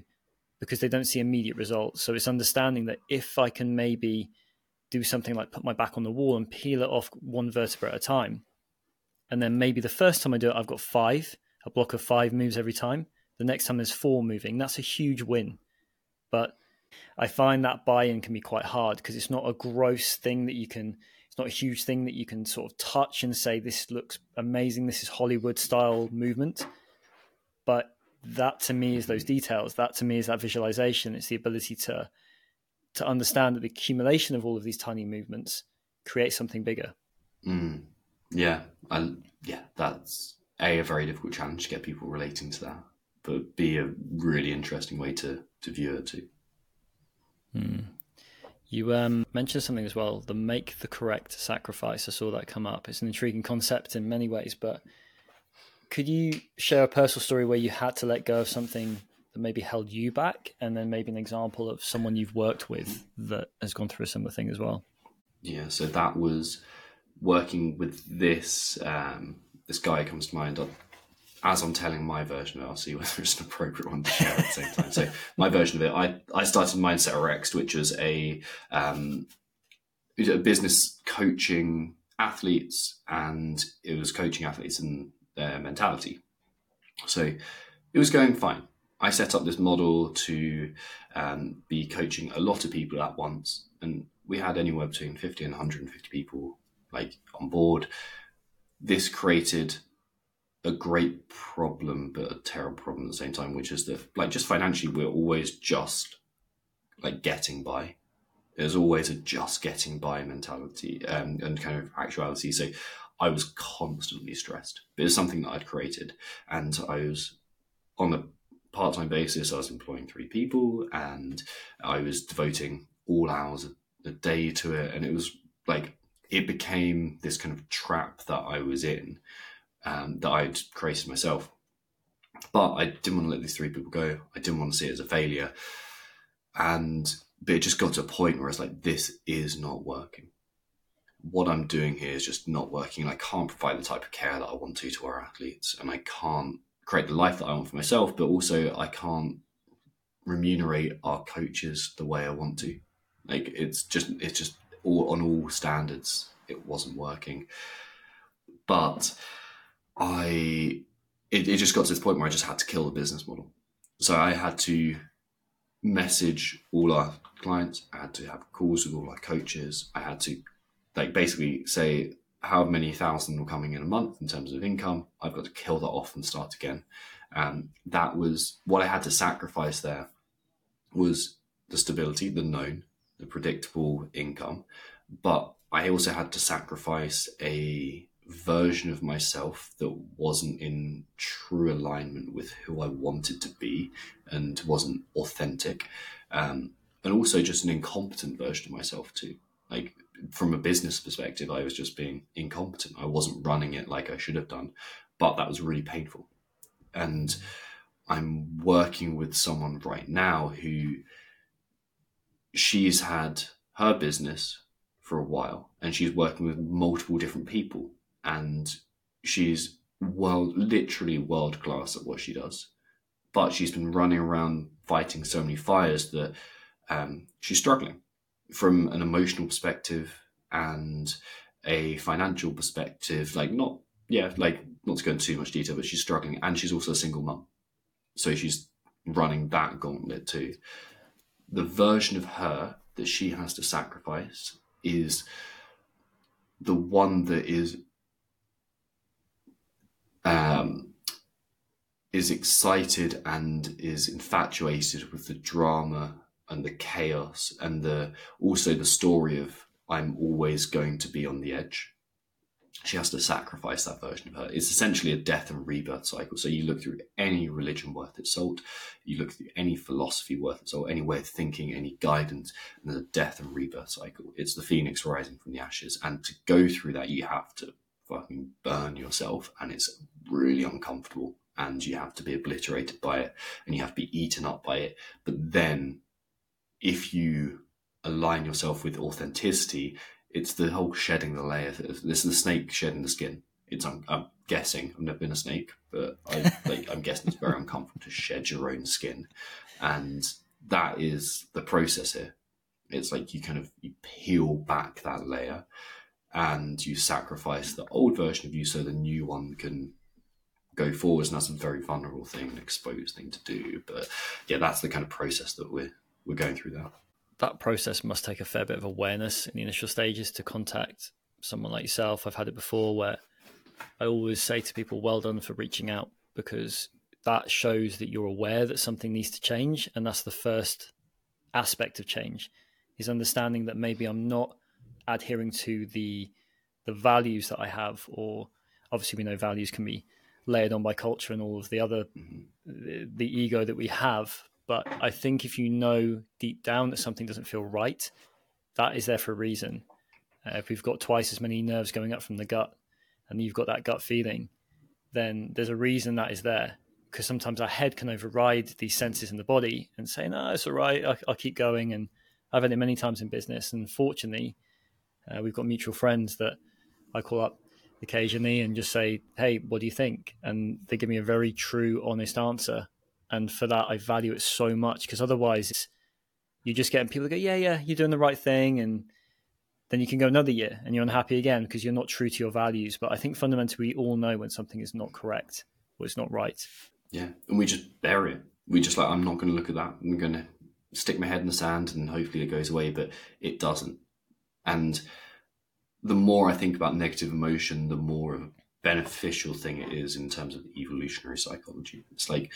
S1: because they don't see immediate results. So it's understanding that if I can maybe do something like put my back on the wall and peel it off one vertebra at a time, and then maybe the first time I do it, I've got five, a block of five moves every time. The next time there's four moving. That's a huge win. But I find that buy in can be quite hard because it's not a gross thing that you can it's not a huge thing that you can sort of touch and say this looks amazing. This is hollywood style movement. But that to me is those details. That to me is that visualization. It's the ability to to understand that the accumulation of all of these tiny movements creates something bigger.
S2: Mm. yeah. I, yeah that's a a very difficult challenge to get people relating to that but be a really interesting way to to view it too.
S1: Mm. You um, mentioned something as well the make the correct sacrifice. I saw that come up. It's an intriguing concept in many ways, but could you share a personal story where you had to let go of something that maybe held you back, and then maybe an example of someone you've worked with that has gone through a similar thing as well?
S2: Yeah, so that was working with this um, this guy comes to mind as I'm telling my version of it, I'll see whether it's an appropriate one to share at the same time. So my version of it, I, I started Mindset RX, which was a, um, a business coaching athletes and it was coaching athletes and their mentality. So it was going fine. I set up this model to um, be coaching a lot of people at once, and we had anywhere between 50 and 150 people like on board. This created a great problem, but a terrible problem at the same time, which is that, like, just financially, we're always just like getting by. There's always a just getting by mentality um, and kind of actuality. So I was constantly stressed. It was something that I'd created, and I was on a part-time basis. I was employing three people, and I was devoting all hours a day to it, and it was like it became this kind of trap that I was in um, that I'd created myself. But I didn't want to let these three people go. I didn't want to see it as a failure. And but it just got to a point where it's like, this is not working. What I'm doing here is just not working. I can't provide the type of care that I want to to our athletes. And I can't create the life that I want for myself, but also I can't remunerate our coaches the way I want to. Like it's just it's just all on all standards, it wasn't working. But I it, it just got to this point where I just had to kill the business model. So I had to message all our clients, I had to have calls with all our coaches, I had to like basically say how many thousand were coming in a month in terms of income. I've got to kill that off and start again. Um, that was what I had to sacrifice there was the stability, the known, the predictable income. But I also had to sacrifice a version of myself that wasn't in true alignment with who I wanted to be and wasn't authentic. Um, and also just an incompetent version of myself too. Like from a business perspective, I was just being incompetent. I wasn't running it like I should have done, but that was really painful. And I'm working with someone right now who she's had her business for a while and she's working with multiple different people and she's world literally world class at what she does. But she's been running around fighting so many fires that um, she's struggling from an emotional perspective and a financial perspective. Like not yeah like not to go into too much detail but she's struggling and she's also a single mum. So she's running that gauntlet too. The version of her that she has to sacrifice is the one that is um, is excited and is infatuated with the drama and the chaos and the also the story of I'm always going to be on the edge she has to sacrifice that version of her. It's essentially a death and rebirth cycle. So you look through any religion worth its salt, you look through any philosophy worth its salt, any way of thinking, any guidance, and there's a death and rebirth cycle. It's the phoenix rising from the ashes. And to go through that, you have to fucking burn yourself, and it's really uncomfortable. And you have to be obliterated by it, and you have to be eaten up by it. But then, if you align yourself with authenticity it's the whole shedding the layer. This is the snake shedding the skin. It's I'm, I'm guessing. I've never been a snake, but I, like, I'm guessing it's very uncomfortable to shed your own skin, and that is the process here. It's like you kind of you peel back that layer, and you sacrifice the old version of you so the new one can go forwards. And that's a very vulnerable thing, an exposed thing to do. But yeah, that's the kind of process that we're we're going through that
S1: that process must take a fair bit of awareness in the initial stages to contact someone like yourself. I've had it before where I always say to people, well done for reaching out because that shows that you're aware that something needs to change. And that's the first aspect of change is understanding that maybe I'm not adhering to the the values that I have or obviously we know values can be layered on by culture and all of the other mm-hmm. the, the ego that we have but I think if you know deep down that something doesn't feel right, that is there for a reason. Uh, if we've got twice as many nerves going up from the gut and you've got that gut feeling, then there's a reason that is there. Because sometimes our head can override these senses in the body and say, no, it's all right, I'll, I'll keep going. And I've had it many times in business. And fortunately, uh, we've got mutual friends that I call up occasionally and just say, hey, what do you think? And they give me a very true, honest answer and for that I value it so much because otherwise you're just get people go, yeah, yeah, you're doing the right thing, and then you can go another year and you're unhappy again because you're not true to your values. But I think fundamentally we all know when something is not correct or it's not right.
S2: Yeah, and we just bury it. We just like I'm not going to look at that. I'm going to stick my head in the sand and hopefully it goes away, but it doesn't. And the more I think about negative emotion, the more beneficial thing it is in terms of evolutionary psychology. It's like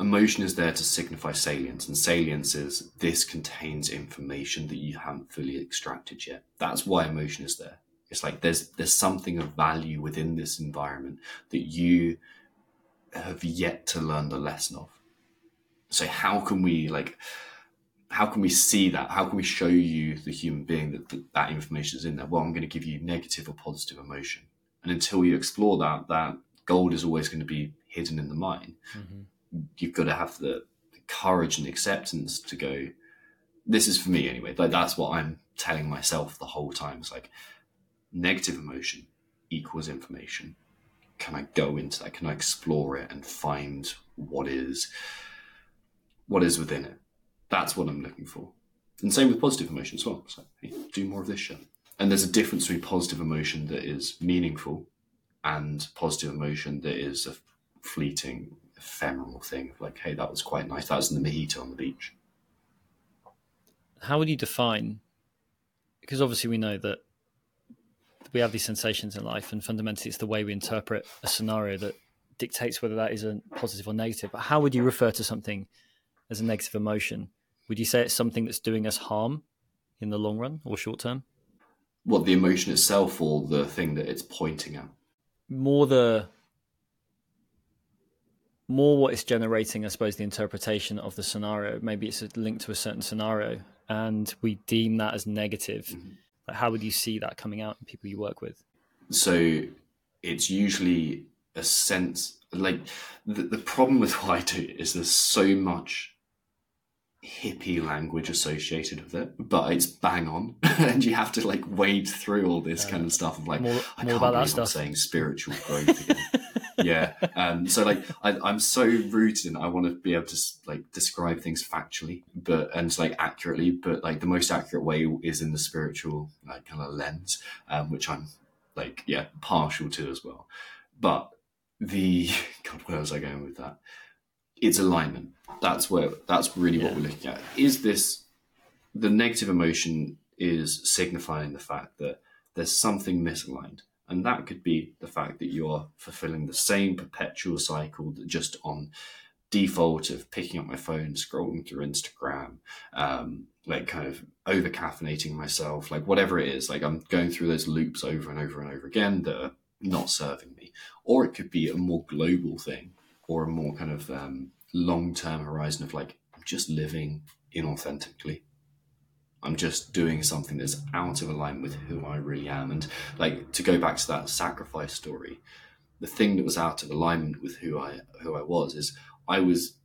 S2: emotion is there to signify salience, and salience is this contains information that you haven't fully extracted yet. That's why emotion is there. It's like there's there's something of value within this environment that you have yet to learn the lesson of. So how can we like how can we see that? How can we show you the human being that that, that information is in there? Well, I'm going to give you negative or positive emotion, and until you explore that, that gold is always going to be hidden in the mine. Mm-hmm you've got to have the, the courage and acceptance to go this is for me anyway. Like that's what I'm telling myself the whole time. It's like negative emotion equals information. Can I go into that? Can I explore it and find what is what is within it? That's what I'm looking for. And same with positive emotion as well. So hey, do more of this. And there's a difference between positive emotion that is meaningful and positive emotion that is a fleeting, ephemeral thing. Like, hey, that was quite nice. That was in the mojito on the beach.
S1: How would you define? Because obviously we know that we have these sensations in life, and fundamentally, it's the way we interpret a scenario that dictates whether that is a positive or negative. But how would you refer to something as a negative emotion? Would you say it's something that's doing us harm in the long run or short term?
S2: What the emotion itself, or the thing that it's pointing at?
S1: More the more what it's generating, I suppose, the interpretation of the scenario. Maybe it's linked to a certain scenario, and we deem that as negative. Mm-hmm. Like how would you see that coming out in people you work with?
S2: So it's usually a sense like the, the problem with what I do is there's so much hippie language associated with it, but it's bang on, and you have to like wade through all this uh, kind of stuff of like
S1: more,
S2: I
S1: more
S2: can't believe
S1: I'm
S2: saying spiritual growth again. yeah, um, so like I, am so rooted in I want to be able to like describe things factually, but and like accurately, but like the most accurate way is in the spiritual like kind of lens, um, which I'm like yeah partial to as well, but the God, where was I going with that? It's alignment. That's where that's really yeah. what we're looking at. Is this the negative emotion is signifying the fact that there's something misaligned. And that could be the fact that you are fulfilling the same perpetual cycle that just on default of picking up my phone, scrolling through Instagram, um, like kind of over caffeinating myself, like whatever it is, like I'm going through those loops over and over and over again that are not serving me. Or it could be a more global thing or a more kind of um, long term horizon of like, I'm just living inauthentically. I'm just doing something that's out of alignment with who I really am. And like to go back to that sacrifice story, the thing that was out of alignment with who I who I was is I was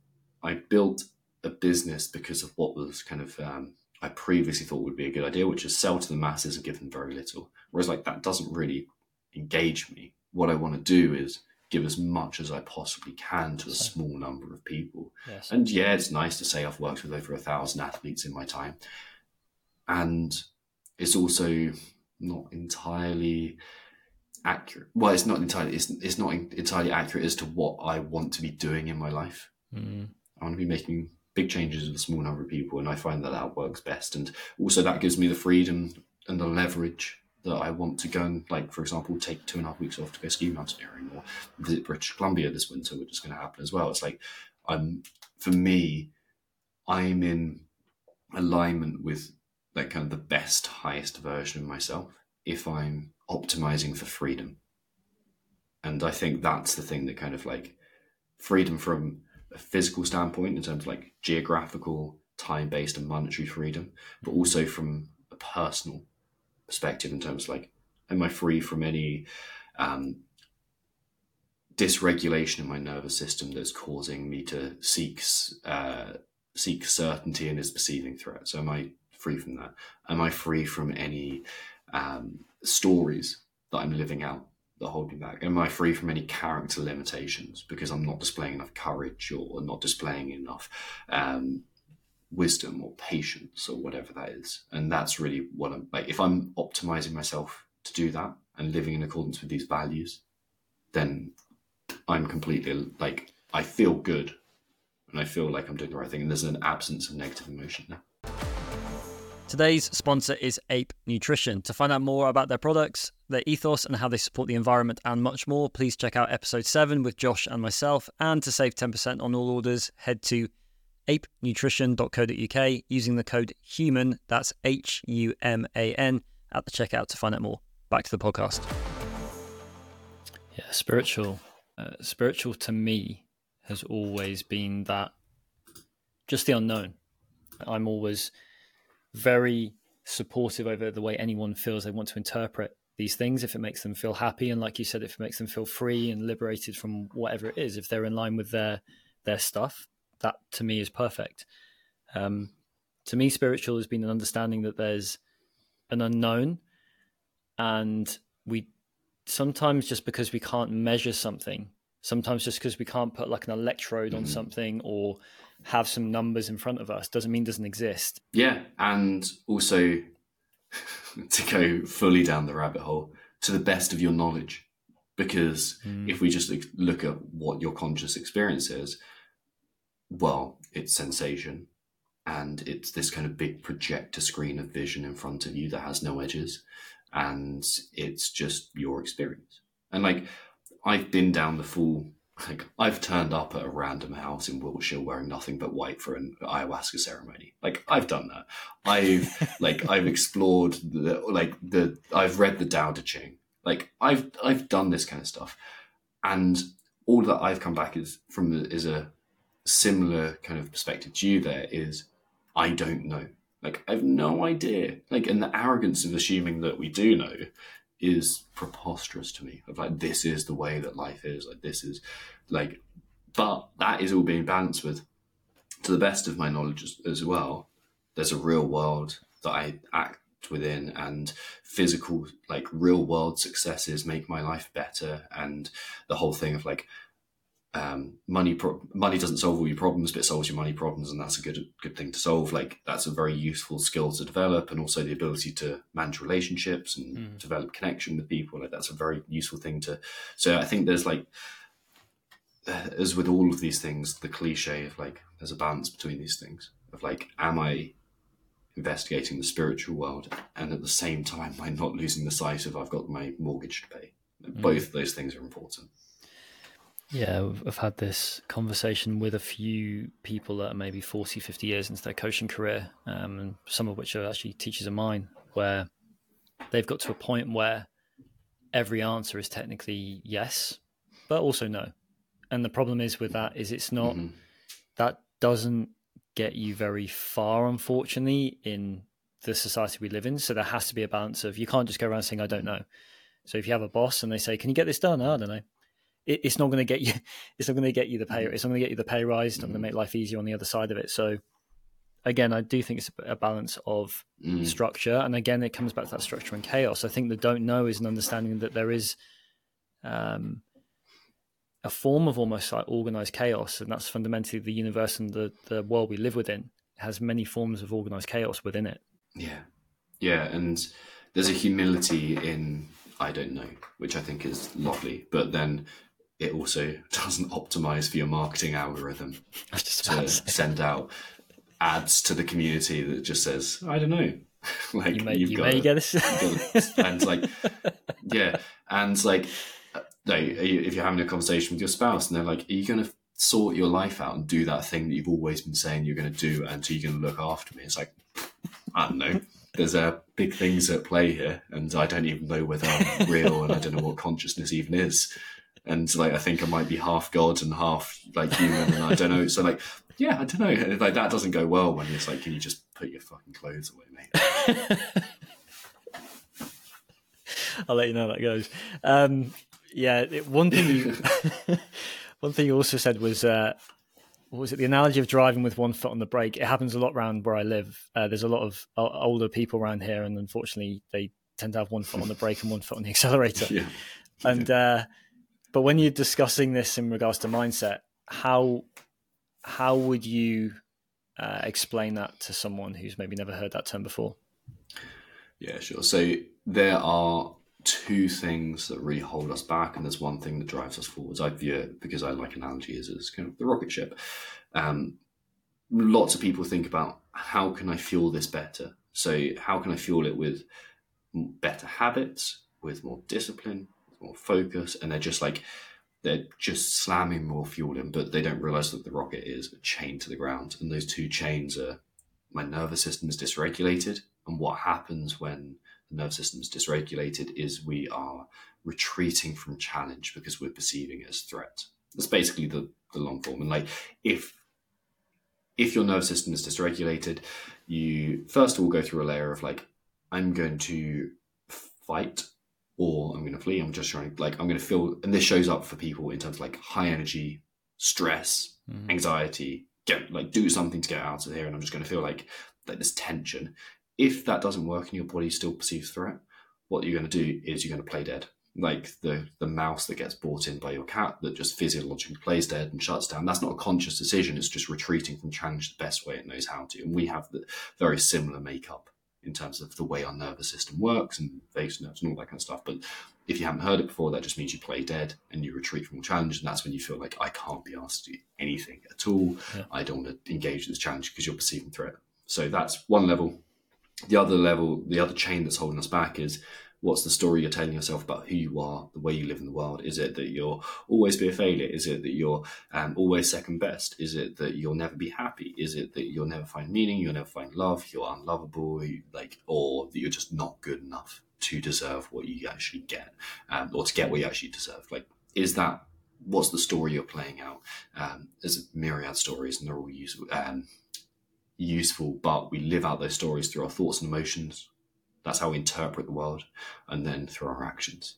S2: I built a business because of what was kind of um, I previously thought would be a good idea, which is sell to the masses and give them very little. Whereas like that doesn't really engage me. What I want to do is give as much as I possibly can to a small number of people. Yes. And yeah, it's nice to say I've worked with over a thousand athletes in my time. And it's also not entirely accurate. Well, it's not entirely it's, it's not entirely accurate as to what I want to be doing in my life. Mm. I want to be making big changes with a small number of people, and I find that that works best. And also, that gives me the freedom and the leverage that I want to go and, like, for example, take two and a half weeks off to go ski mountaineering or visit British Columbia this winter, which is going to happen as well. It's like, I'm for me, I'm in alignment with like kind of the best, highest version of myself if I'm optimizing for freedom. And I think that's the thing that kind of like freedom from a physical standpoint in terms of like geographical, time based, and monetary freedom, but also from a personal perspective in terms like, am I free from any um, dysregulation in my nervous system that's causing me to seek uh, seek certainty in this perceiving threat? So am I free from that? Am I free from any um, stories that I'm living out that hold me back? Am I free from any character limitations because I'm not displaying enough courage or not displaying enough um, wisdom or patience or whatever that is? And that's really what I'm like. If I'm optimizing myself to do that and living in accordance with these values, then I'm completely like I feel good and I feel like I'm doing the right thing. And there's an absence of negative emotion there.
S1: Today's sponsor is Ape Nutrition. To find out more about their products, their ethos, and how they support the environment and much more, please check out episode 7 with Josh and myself. And to save 10% on all orders, head to apenutrition.co.uk using the code HUMAN, that's H U M A N, at the checkout to find out more. Back to the podcast. Yeah, spiritual. Uh, spiritual to me has always been that just the unknown. I'm always very supportive over the way anyone feels they want to interpret these things if it makes them feel happy and like you said if it makes them feel free and liberated from whatever it is if they're in line with their their stuff that to me is perfect um, To me, spiritual has been an understanding that there's an unknown, and we sometimes just because we can't measure something, sometimes just because we can't put like an electrode mm-hmm. on something or have some numbers in front of us doesn't mean doesn't exist.
S2: Yeah, and also to go fully down the rabbit hole to the best of your knowledge. Because mm. if we just look at what your conscious experience is, well, it's sensation and it's this kind of big projector screen of vision in front of you that has no edges and it's just your experience. And like, I've been down the full like I've turned up at a random house in Wiltshire wearing nothing but white for an ayahuasca ceremony. Like I've done that. I've like I've explored the like the I've read the Tao Te Ching. Like I've I've done this kind of stuff, and all that I've come back is from is a similar kind of perspective to you. There is I don't know. Like I have no idea. Like and the arrogance of assuming that we do know is preposterous to me. Of like this is the way that life is. Like this is like, but that is all being balanced with, to the best of my knowledge as, as well. There's a real world that I act within and physical like real world successes make my life better and the whole thing of like um, money pro- money doesn't solve all your problems, but it solves your money problems, and that's a good good thing to solve. Like that's a very useful skill to develop, and also the ability to manage relationships and mm. develop connection with people. Like that's a very useful thing to. So I think there's like, as with all of these things, the cliche of like there's a balance between these things of like, am I investigating the spiritual world, and at the same time, am I not losing the sight of I've got my mortgage to pay. Mm. Both those things are important.
S1: Yeah, I've had this conversation with a few people that are maybe 40, 50 years into their coaching career, um, some of which are actually teachers of mine, where they've got to a point where every answer is technically yes, but also no. And the problem is with that is it's not mm-hmm. that doesn't get you very far, unfortunately, in the society we live in. So there has to be a balance of you can't just go around saying I don't know. So if you have a boss and they say, "Can you get this done?" Oh, I don't know it, it's not going to get you. It's not going to get you the pay. Mm-hmm. It's not going to get you the pay rise. It's not going to mm-hmm. make life easier on the other side of it. So, again, I do think it's a balance of mm. structure, and again, it comes back to that structure and chaos. I think the don't know is an understanding that there is um, a form of almost like organized chaos, and that's fundamentally the universe and the the world we live within has many forms of organized chaos within it.
S2: Yeah, yeah, and there's a humility in I don't know, which I think is lovely. But then it also doesn't optimize for your marketing algorithm to send out ads to the community that just says, I don't know.
S1: like you may, you've you got may to, get this.
S2: and like, yeah. And like, like, if you're having a conversation with your spouse and they're like, are you going to sort your life out and do that thing that you've always been saying you're going to do until you're going to look after me? It's like, I don't know there's uh, big things at play here, and I don't even know whether I'm real, and I don't know what consciousness even is. And like, I think I might be half god and half like human, and I don't know. So like, yeah, I don't know. Like that doesn't go well when it's like, can you just put your fucking clothes away, mate?
S1: I'll let you know how that goes. Um, yeah, it, one thing you one thing you also said was uh, what was it the analogy of driving with one foot on the brake it happens a lot around where i live uh, there's a lot of uh, older people around here and unfortunately they tend to have one foot on the brake and one foot on the accelerator yeah. and uh, but when you're discussing this in regards to mindset how how would you uh, explain that to someone who's maybe never heard that term before
S2: yeah sure so there are two things that really hold us back, and there's one thing that drives us forwards. I view it because I like analogies as kind of the rocket ship. Um, lots of people think about how can I fuel this better. So how can I fuel it with better habits, with more discipline, more focus, and they're just like they're just slamming more fuel in, but they don't realize that the rocket is chained to the ground, and those two chains are my nervous system is dysregulated, and what happens when the nervous system is dysregulated is we are retreating from challenge because we're perceiving it as threat. That's basically the, the long form. And like if if your nervous system is dysregulated, you first of all go through a layer of like, I'm going to fight or I'm going to flee. I'm just trying like I'm going to feel, and this shows up for people in terms of like high energy, stress, mm-hmm. anxiety. Get like do something to get out of here, and I'm just going to feel like like this tension. If that doesn't work and your body still perceives threat, what you're going to do is you're going to play dead. Like the the mouse that gets brought in by your cat that just physiologically plays dead and shuts down. That's not a conscious decision. It's just retreating from challenge the best way it knows how to. And we have the very similar makeup in terms of the way our nervous system works and vagus nerves and all that kind of stuff. But if you haven't heard it before, that just means you play dead and you retreat from challenge. And that's when you feel like, I can't be asked to do anything at all. Yeah. I don't want to engage with this challenge because you're perceiving threat. So that's one level. The other level, the other chain that's holding us back is what's the story you're telling yourself about who you are, the way you live in the world? Is it that you'll always be a failure? Is it that you're um, always second best? Is it that you'll never be happy? Is it that you'll never find meaning? You'll never find love? You're unlovable? You, like, or that you're just not good enough to deserve what you actually get, um, or to get what you actually deserve? Like, is that what's the story you're playing out? Um, there's a myriad stories, and they're all useful. Um, useful, but we live out those stories through our thoughts and emotions that's how we interpret the world, and then through our actions.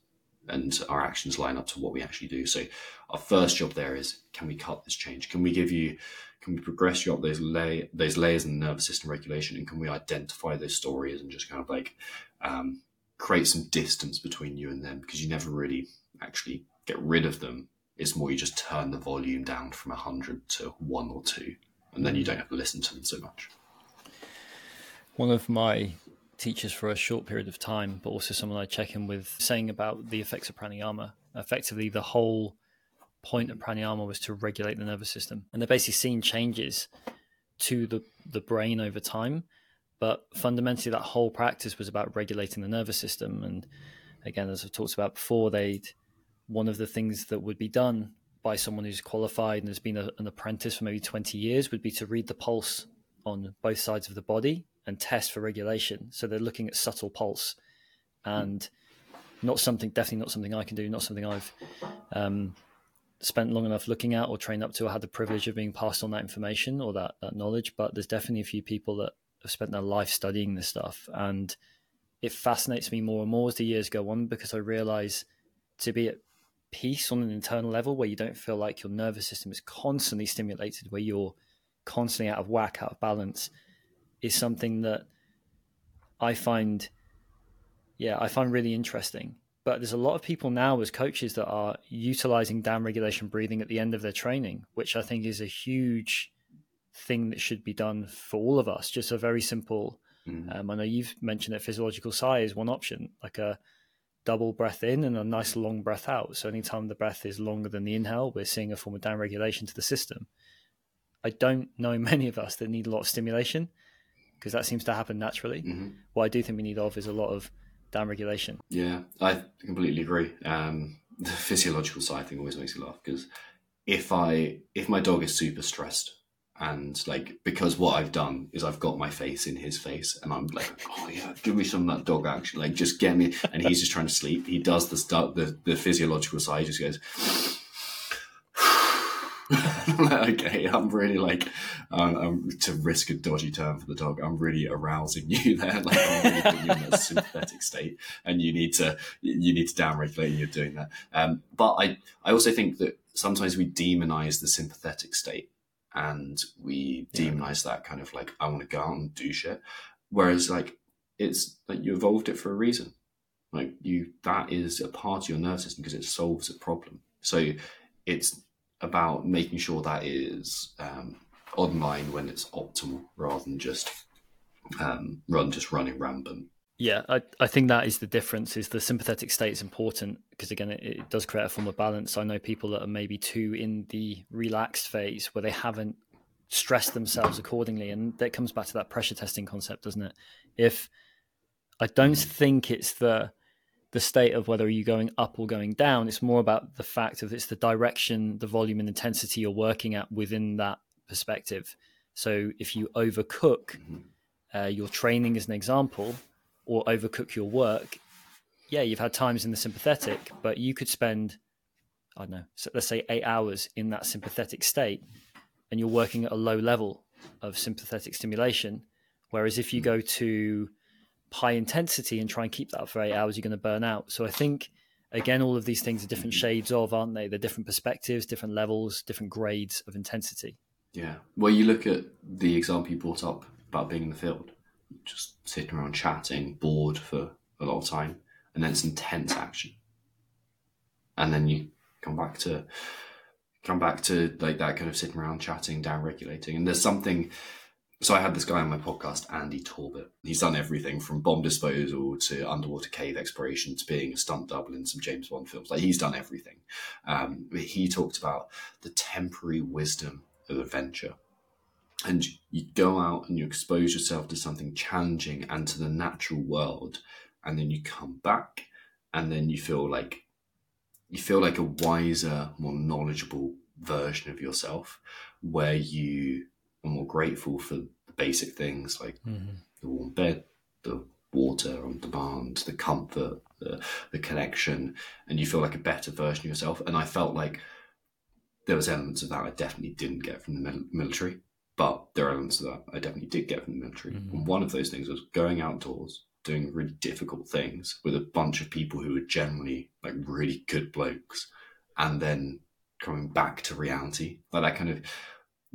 S2: And our actions line up to what we actually do. So, our first job there is: can we cut this change? Can we give you? Can we progress you up those lay those layers in the nervous system regulation? And can we identify those stories and just kind of like um, create some distance between you and them? Because you never really actually get rid of them. It's more you just turn the volume down from hundred to one or two, and then you don't have to listen to them so much.
S1: One of my teachers for a short period of time, but also someone I check in with, saying about the effects of pranayama. Effectively, the whole point of pranayama was to regulate the nervous system, and they're basically seeing changes to the the brain over time. But fundamentally, that whole practice was about regulating the nervous system. And again, as I've talked about before, they'd one of the things that would be done by someone who's qualified and has been a, an apprentice for maybe 20 years would be to read the pulse on both sides of the body and test for regulation. So they're looking at subtle pulse and not something, definitely not something I can do, not something I've um, spent long enough looking at or trained up to or had the privilege of being passed on that information or that, that knowledge. But there's definitely a few people that have spent their life studying this stuff. And it fascinates me more and more as the years go on because I realize to be at peace on an internal level where you don't feel like your nervous system is constantly stimulated, where you're constantly out of whack, out of balance, is something that I find, yeah, I find really interesting. But there's a lot of people now as coaches that are utilizing down regulation breathing at the end of their training, which I think is a huge thing that should be done for all of us. Just a very simple. Mm. Um, I know you've mentioned that physiological sigh is one option, like a double breath in and a nice long breath out. So anytime the breath is longer than the inhale, we're seeing a form of down regulation to the system. I don't know many of us that need a lot of stimulation because that seems to happen naturally. Mm-hmm. What I do think we need of is a lot of down regulation.
S2: Yeah, I completely agree. Um, the physiological sigh thing always makes me laugh because if I if my dog is super stressed and like because what I've done is I've got my face in his face and I'm like, oh yeah, give me some of that dog action, like just get me. And he's just trying to sleep. He does the stuff, the the physiological sigh. He just goes okay, I'm really like, um, um, to risk a dodgy term for the dog, I'm really arousing you there. Like, I'm really putting you in a sympathetic state, and you need to you need to downregulate. You're doing that, um, but I I also think that sometimes we demonize the sympathetic state, and we demonize yeah. that kind of like I want to go out and do shit, whereas like it's like you evolved it for a reason. Like you, that is a part of your nervous system because it solves a problem. So it's about making sure that is um, online when it's optimal rather than just um, run just running rampant.
S1: Yeah, I, I think that is the difference. Is the sympathetic state is important because again, it, it does create a form of balance. I know people that are maybe too in the relaxed phase where they haven't stressed themselves accordingly, and that comes back to that pressure testing concept, doesn't it? If I don't think it's the the state of whether you're going up or going down. It's more about the fact of it's the direction, the volume, and intensity you're working at within that perspective. So if you overcook mm-hmm. uh, your training, as an example, or overcook your work, yeah, you've had times in the sympathetic, but you could spend, I don't know, so let's say eight hours in that sympathetic state, and you're working at a low level of sympathetic stimulation. Whereas if you mm. go to high intensity and try and keep that for eight hours, you're going to burn out. So I think again, all of these things are different shades of, aren't they? They're different perspectives, different levels, different grades of intensity.
S2: Yeah. Well, you look at the example you brought up about being in the field, just sitting around chatting, bored for a lot of time, and then it's intense action, and then you come back to come back to like that kind of sitting around chatting, down regulating, and there's something so I had this guy on my podcast, Andy Talbot. He's done everything from bomb disposal to underwater cave exploration to being a stunt double in some James Bond films. Like he's done everything. Um, he talked about the temporary wisdom of adventure. And you go out and you expose yourself to something challenging and to the natural world, and then you come back, and then you feel like you feel like a wiser, more knowledgeable version of yourself, where you are more grateful for basic things like mm-hmm. the warm bed, the water on demand, the comfort, the, the connection, and you feel like a better version of yourself. And I felt like there was elements of that I definitely didn't get from the military, but there are elements of that I definitely did get from the military. Mm-hmm. And one of those things was going outdoors, doing really difficult things with a bunch of people who were generally like really good blokes, and then coming back to reality, like that kind of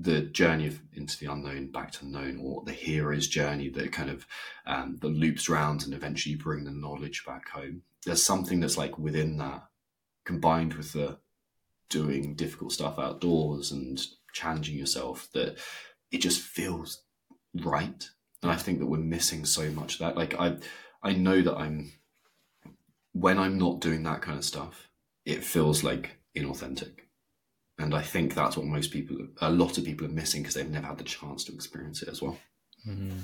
S2: the journey of into the unknown back to known or the hero's journey that kind of um, that loops around and eventually bring the knowledge back home. There's something that's like within that combined with the doing difficult stuff outdoors and challenging yourself that it just feels right. And i think that we're missing so much of that. Like i i know that i'm when i'm not doing that kind of stuff it feels like inauthentic and I think that's what most people, a lot of people, are missing because they've never had the chance to experience it as well.
S1: Mm-hmm.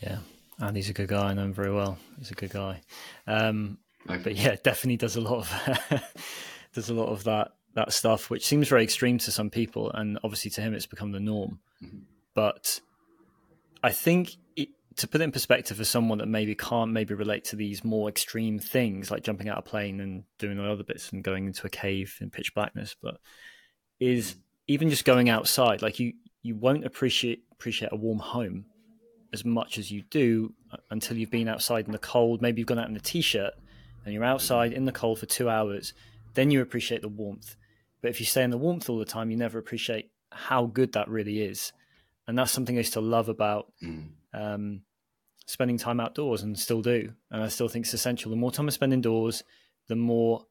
S1: Yeah, Andy's a good guy. I know him very well. He's a good guy. Um, okay. But yeah, definitely does a lot of does a lot of that that stuff, which seems very extreme to some people, and obviously to him, it's become the norm. Mm-hmm. But I think to put it in perspective for someone that maybe can't maybe relate to these more extreme things like jumping out a plane and doing all the other bits and going into a cave in pitch blackness but is even just going outside like you you won't appreciate appreciate a warm home as much as you do until you've been outside in the cold. Maybe you've gone out in a t-shirt and you're outside in the cold for 2 hours then you appreciate the warmth. But if you stay in the warmth all the time you never appreciate how good that really is. And that's something I used to love about mm. Um, spending time outdoors and still do. And I still think it's essential. The more time I spend indoors, the more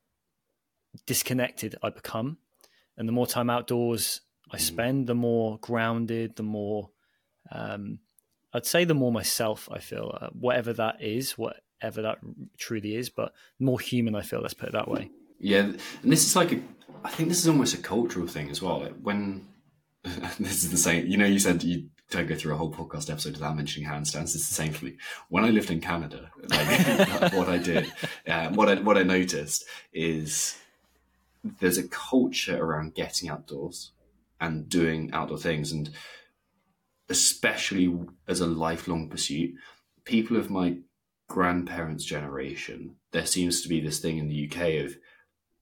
S1: disconnected I become. And the more time outdoors I mm. spend, the more grounded, the more, um, I'd say, the more myself I feel, uh, whatever that is, whatever that truly is, but more human I feel, let's put it that way.
S2: Yeah. And this is like, a, I think this is almost a cultural thing as well. Like when, this is the same, you know, you said you don't go through a whole podcast episode without mentioning handstands. It's the same for me. When I lived in Canada, like, what I did, uh, what I what I noticed is there's a culture around getting outdoors and doing outdoor things, and especially as a lifelong pursuit, people of my grandparents' generation, there seems to be this thing in the UK of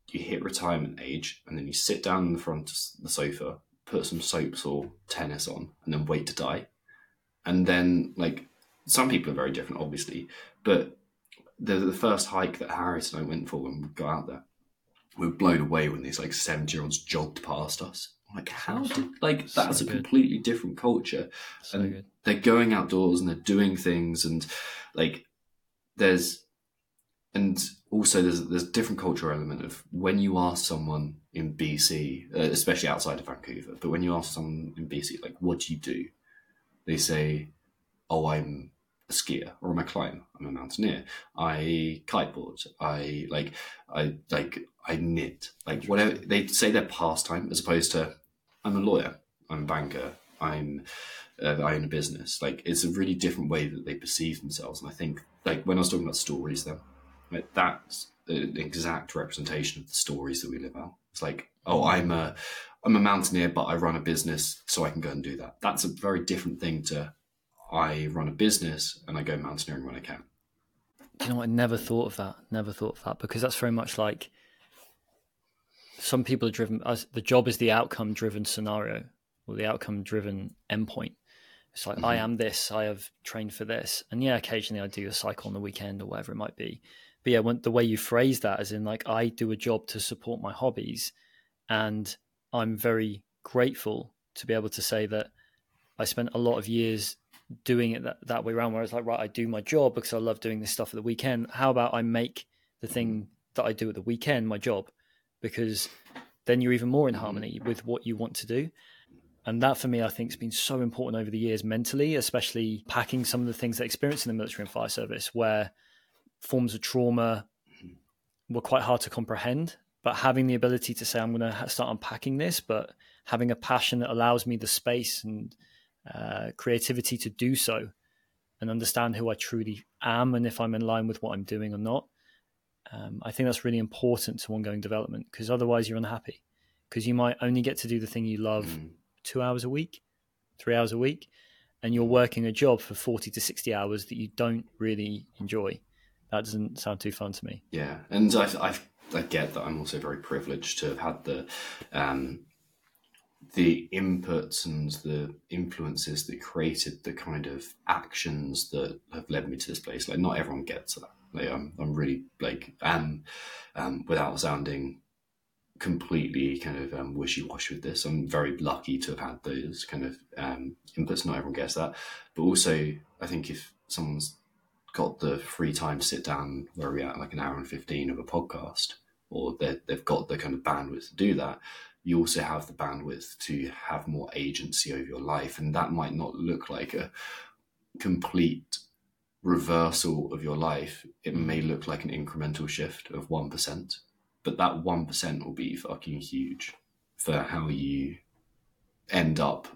S2: you hit retirement age and then you sit down in the front of the sofa put some soaps or tennis on, and then wait to die. And then, like, some people are very different, obviously, but the, the first hike that Harris and I went for when we got out there, we were blown away when these like 70 year olds jogged past us. Like, how did, like, that's so a completely different culture. So and good. they're going outdoors and they're doing things, and like, there's, and also there's there's a different cultural element of when you ask someone in BC, uh, especially outside of Vancouver, but when you ask someone in BC, like, what do you do? They say, oh, I'm a skier or I'm a climber. I'm a mountaineer. I kiteboard. I like, I like, I knit. Like whatever they say, their pastime as opposed to, I'm a lawyer. I'm a banker. I'm, uh, I own a business. Like it's a really different way that they perceive themselves. And I think, like when I was talking about stories, then like, that's an exact representation of the stories that we live out. It's like, oh, I'm a I'm a mountaineer, but I run a business, so I can go and do that. That's a very different thing to I run a business and I go mountaineering when I can.
S1: You know, I never thought of that. Never thought of that because that's very much like some people are driven as the job is the outcome driven scenario or the outcome driven endpoint. It's like mm-hmm. I am this, I have trained for this, and yeah, occasionally I do a cycle on the weekend or whatever it might be but yeah, when, the way you phrase that, as in like I do a job to support my hobbies, and I'm very grateful to be able to say that I spent a lot of years doing it that, that way around where it's like right i do my job because i love doing this stuff at the weekend. How about i make the thing that i do at the weekend my job? Because then you're even more in harmony with what you want to do. And that for me i think has been so important over the years mentally especially packing some of the things that I experienced in the military and fire service where forms of trauma were quite hard to comprehend but having the ability to say i'm going to start unpacking this but having a passion that allows me the space and uh, creativity to do so and understand who I truly am and if I'm in line with what I'm doing or not. Um, I think that's really important to ongoing development because otherwise you're unhappy because you might only get to do the thing you love mm. two hours a week, three hours a week, and you're working a job for 40 to 60 hours that you don't really enjoy. That doesn't sound too fun to me.
S2: Yeah. And I, I, I get that I'm also very privileged to have had the um, the inputs and the influences that created the kind of actions that have led me to this place. Like, not everyone gets that. Like, I'm, I'm really like, am um, without sounding completely kind of um, wishy-washy with this. I'm very lucky to have had those kind of um, inputs. Not everyone gets that, but also I think if someone's got the free time to sit down where we're at, like an hour and fifteen of a podcast, or they've got the kind of bandwidth to do that, you also have the bandwidth to have more agency over your life. And that might not look like a complete reversal of your life. It may mm. look like an incremental shift of 1%, but that 1% will be fucking huge for how you end up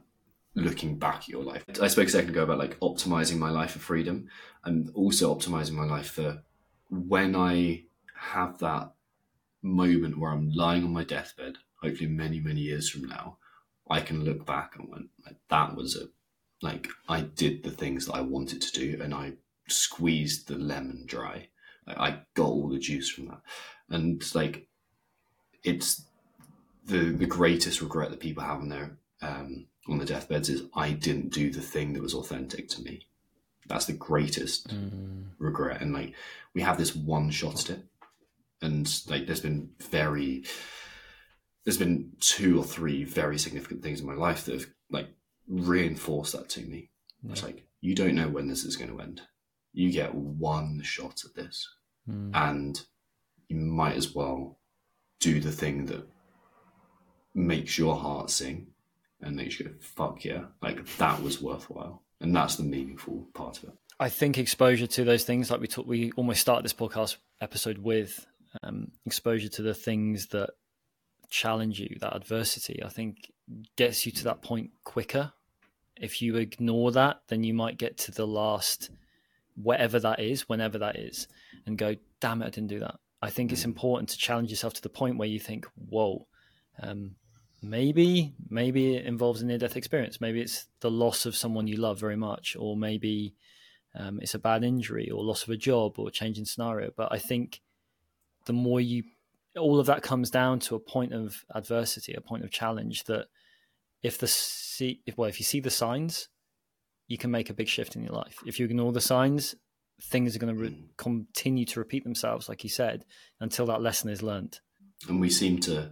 S2: looking back at your life. I spoke a second ago about like optimizing my life for freedom and also optimizing my life for when I have that moment where I'm lying on my deathbed hopefully many many years from now i can look back and went like that was a like i did the things that i wanted to do and i squeezed the lemon dry i got all the juice from that and like it's the the greatest regret that people have in their um, on the deathbeds is i didn't do the thing that was authentic to me that's the greatest mm. regret and like we have this one shot at it and like there's been very there's been two or three very significant things in my life that have like reinforced that to me. Yeah. It's like you don't know when this is going to end. You get one shot at this, mm. and you might as well do the thing that makes your heart sing and they you go, "Fuck yeah!" Like that was worthwhile, and that's the meaningful part of it.
S1: I think exposure to those things, like we talk, we almost start this podcast episode with um, exposure to the things that challenge you, that adversity, I think gets you to that point quicker. If you ignore that, then you might get to the last, whatever that is, whenever that is, and go, damn it, I didn't do that. I think it's important to challenge yourself to the point where you think, whoa, um, maybe, maybe it involves a near death experience. Maybe it's the loss of someone you love very much, or maybe um, it's a bad injury or loss of a job or change in scenario. But I think the more you all of that comes down to a point of adversity, a point of challenge that if the see if, well if you see the signs, you can make a big shift in your life. If you ignore the signs, things are going to re- hmm. continue to repeat themselves, like you said, until that lesson is learned.
S2: And we seem to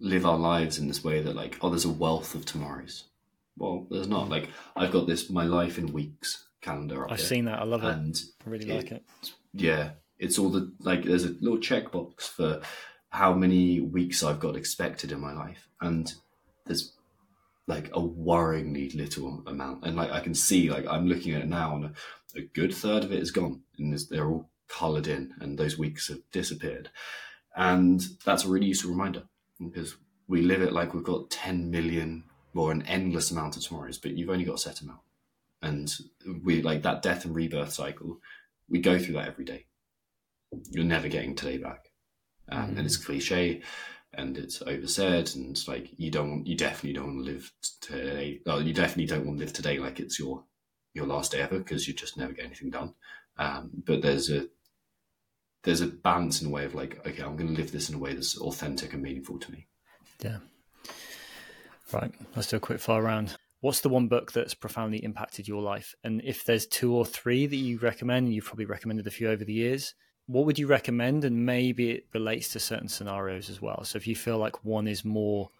S2: live our lives in this way that like, oh, there's a wealth of tomorrows. Well, there's not. Mm. Like I've got this my life in weeks calendar.
S1: I've here, seen that. I love and it. I really it, like it.
S2: Yeah, it's all the like. There's a little checkbox for how many weeks I've got expected in my life, and there's like a worryingly little amount. And like I can see, like I'm looking at it now, and a, a good third of it is gone, and they're all coloured in, and those weeks have disappeared. And that's a really useful reminder because we live it like we've got 10 million or an endless amount of tomorrows, but you've only got a set amount. And we like that death and rebirth cycle, we go through that every day. You're never getting today back um, mm. and it's cliche and it's oversaid and like you don't you definitely don't want to live today well, you definitely don't want to live today like it's your your last day ever because you just never get anything done um, but there's a there's a balance in a way of like okay i'm going to live this in a way that's authentic and meaningful to me
S1: yeah right let's do a quick fire round what's the one book that's profoundly impacted your life and if there's two or three that you recommend you've probably recommended a few over the years what would you recommend? And maybe it relates to certain scenarios as well. So if you feel like one is more,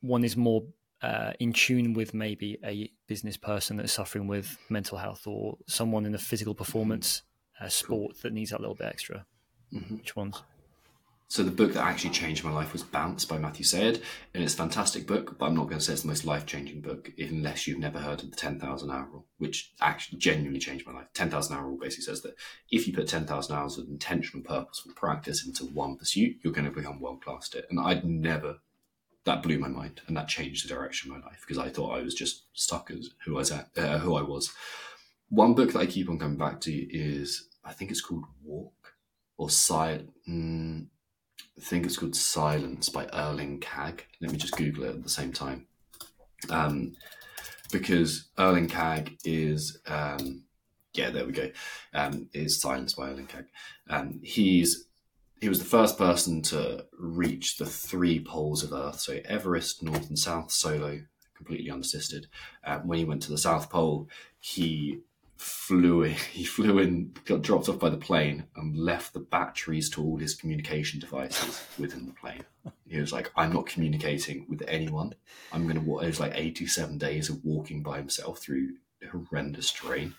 S1: one is more uh, in tune with maybe a business person that's suffering with mental health or someone in a physical performance uh, sport that needs that little bit extra? Mm-hmm. Which ones?
S2: So the book that actually changed my life was Bounce by Matthew Syed, and it's a fantastic book. But I'm not going to say it's the most life changing book unless you've never heard of the 10,000 hour rule, which actually genuinely changed my life. 10,000 hour rule basically says that if you put 10,000 hours of intentional, purposeful practice into one pursuit, you're going to become world class at it. And I'd never. That blew my mind, and that changed the direction of my life because I thought I was just stuck as who I was at, uh, who I was. One book that I keep on coming back to is I think it's called Walk or Silent. Mm, I think it's called Silence by Erling Kagge. Let me just Google it at the same time. Um, because Erling Kagge is, um, yeah, there we go, um, is Silence by Erling Kagge. Um, he's he was the first person to reach the three poles of Earth, so Everest, North and South, solo, completely unassisted. Um, when he went to the South Pole, he flew in, he flew in, got dropped off by the plane, and left the batteries to all his communication devices within the plane. He was like, "I'm not communicating with anyone. I'm going to walk." It was like 87 days of walking by himself through horrendous terrain,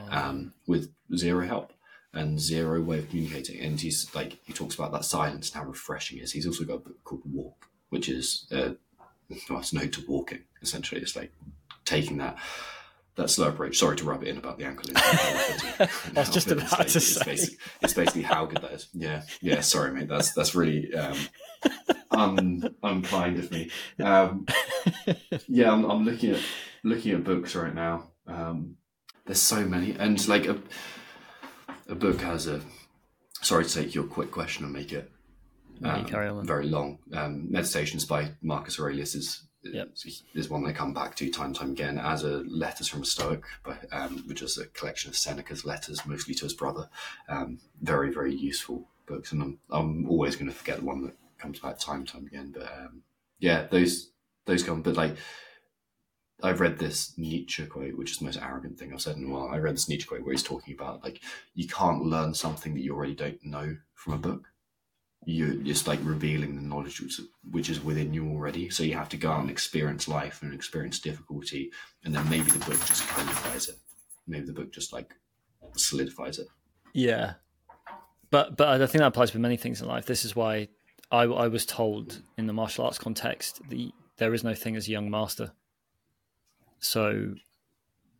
S2: oh. um, with zero help and zero way of communicating. And he's like, he talks about that silence and how refreshing it is. He's also got a book called Walk, which is uh, well, it's no to walking. Essentially, it's like taking that that slow approach. Sorry to rub it in about the ankle.
S1: I was just about to
S2: it's
S1: say.
S2: Basically, it's basically how good that is. Yeah, yeah. Sorry, mate. That's that's really um, un, unkind of me. Um, yeah, I'm, I'm, looking at looking at books right now. Um, there's so many, and like a a book has a. Sorry to take your quick question and make it um, very long. Um, Meditations by Marcus Aurelius is yep. is one they come back to time and time again as a letters from a Stoic, but, um, which is a collection of Seneca's letters, mostly to his brother. Um, very, very useful books, and I'm, I'm always going to forget the one that comes back time and time again. But um, yeah, those those come. But like, I've read this Nietzsche quote, which is the most arrogant thing I've said in a while. I read this Nietzsche quote where he's talking about like you can't learn something that you already don't know from a book you're just like revealing the knowledge which, which is within you already. So you have to go out and experience life and experience difficulty, and then maybe the book just clarifies it. Maybe the book just like solidifies it.
S1: Yeah, but but I think that applies with many things in life. This is why I, I was told in the martial arts context the there is no thing as a young master. So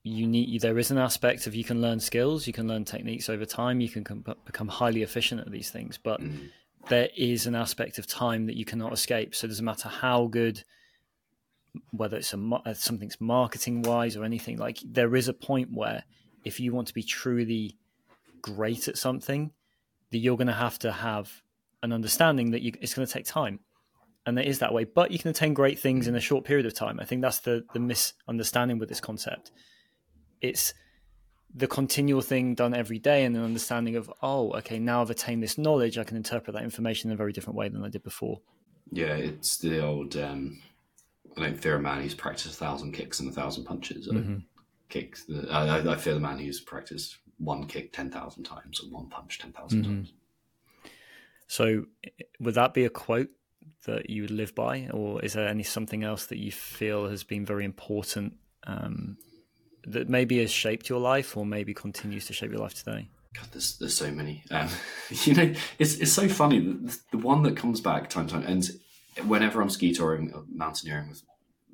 S1: you need there is an aspect of you can learn skills, you can learn techniques over time, you can com- become highly efficient at these things, but mm there is an aspect of time that you cannot escape. So it doesn't matter how good, whether it's a uh, something's marketing wise or anything. Like there is a point where if you want to be truly great at something, that you're going to have to have an understanding that you, it's going to take time, and it is that way. But you can attain great things in a short period of time. I think that's the the misunderstanding with this concept. It's the continual thing done every day and an understanding of oh okay now i've attained this knowledge i can interpret that information in a very different way than i did before
S2: yeah it's the old um i don't fear a man who's practiced a thousand kicks and a thousand punches mm-hmm. kicks I, I, fear the man who's practiced one kick 10,000 times and one punch 10,000 mm-hmm. times
S1: so would that be a quote that you would live by or is there any something else that you feel has been very important um, that maybe has shaped your life or maybe continues to shape your life today?
S2: God, there's there's so many. Um, you know, it's it's so funny. The, the one that comes back time time, and whenever I'm ski touring, or mountaineering with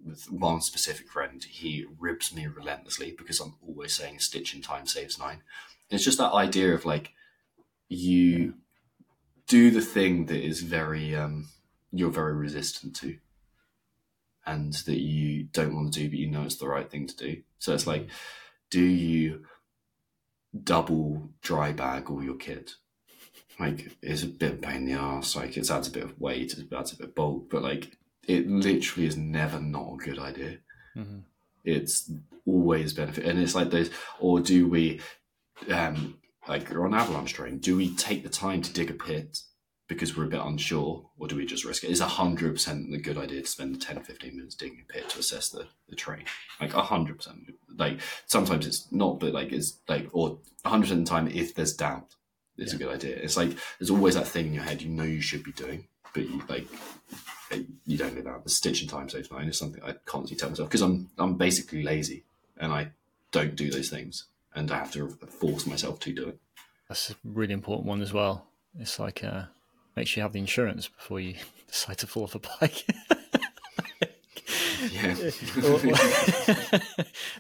S2: with one specific friend, he ribs me relentlessly because I'm always saying "stitch in time saves nine. It's just that idea of like you do the thing that is very um, you're very resistant to and that you don't want to do, but you know it's the right thing to do. So it's like, do you double dry bag all your kit? Like, it's a bit of pain in the ass. Like, it adds a bit of weight, it adds a bit of bulk, but like, it literally is never not a good idea. Mm-hmm. It's always benefit, and it's like those. Or do we, um, like, you're on avalanche terrain? Do we take the time to dig a pit because we're a bit unsure, or do we just risk it? It's hundred percent a good idea to spend 10, 15 minutes digging a pit to assess the, the terrain. Like hundred percent. Like sometimes it's not, but like it's like or hundred percent of the time if there's doubt, it's yeah. a good idea. It's like there's always that thing in your head you know you should be doing, but you like you don't live out. The stitching time saves nine is something I constantly tell myself because I'm I'm basically lazy and I don't do those things and I have to force myself to do it.
S1: That's a really important one as well. It's like uh, make sure you have the insurance before you decide to fall off a bike.
S2: yeah.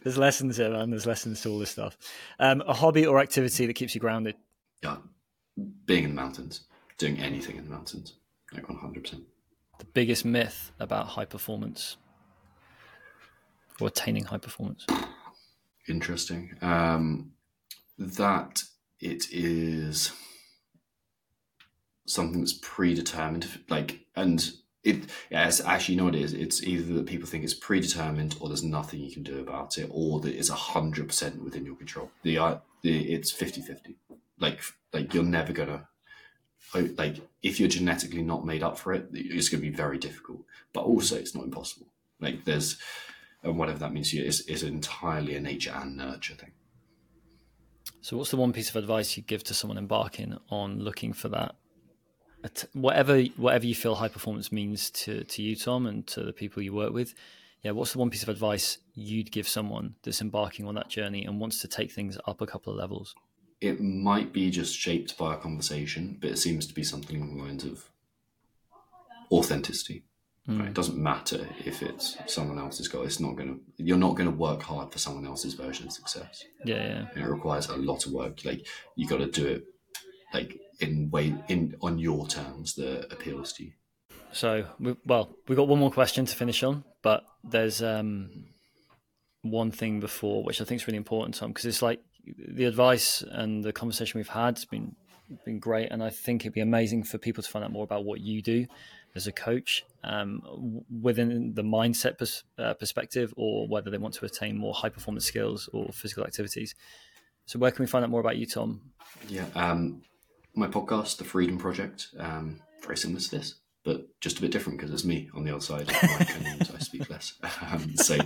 S1: There's lessons there, man. There's lessons to all this stuff. Um, a hobby or activity that keeps you grounded.
S2: Yeah, being in the mountains, doing anything in the mountains, like 100. percent
S1: The biggest myth about high performance or attaining high performance.
S2: Interesting. Um, that it is something that's predetermined, like, and it yeah, it's actually you know what it is. It's either that people think it's predetermined, or there's nothing you can do about it, or that it's hundred percent within your control. The, uh, the it's 50-50. Like like you're never gonna like if you're genetically not made up for it, it's going to be very difficult. But also, it's not impossible. Like there's and whatever that means to you is is entirely a nature and nurture thing.
S1: So, what's the one piece of advice you give to someone embarking on looking for that whatever whatever you feel high performance means to to you, Tom, and to the people you work with, yeah, what's the one piece of advice you'd give someone that's embarking on that journey and wants to take things up a couple of levels?
S2: It might be just shaped by a conversation, but it seems to be something along the lines of authenticity. Mm. Right? It doesn't matter if it's someone else's goal. It's not gonna. You're not gonna work hard for someone else's version of success.
S1: Yeah,
S2: yeah. It requires a lot of work. Like you got to do it. Like in way in on your terms that appeals to you.
S1: So, we, well, we've got one more question to finish on, but there's um, one thing before which I think is really important, Tom, because it's like the advice and the conversation we've had has been been great, and I think it'd be amazing for people to find out more about what you do as a coach um, within the mindset pers- uh, perspective, or whether they want to attain more high performance skills or physical activities. So, where can we find out more about you, Tom?
S2: Yeah, um, my podcast, The Freedom Project, um, very similar to this, but just a bit different because it's me on the other side I speak less. Um, so,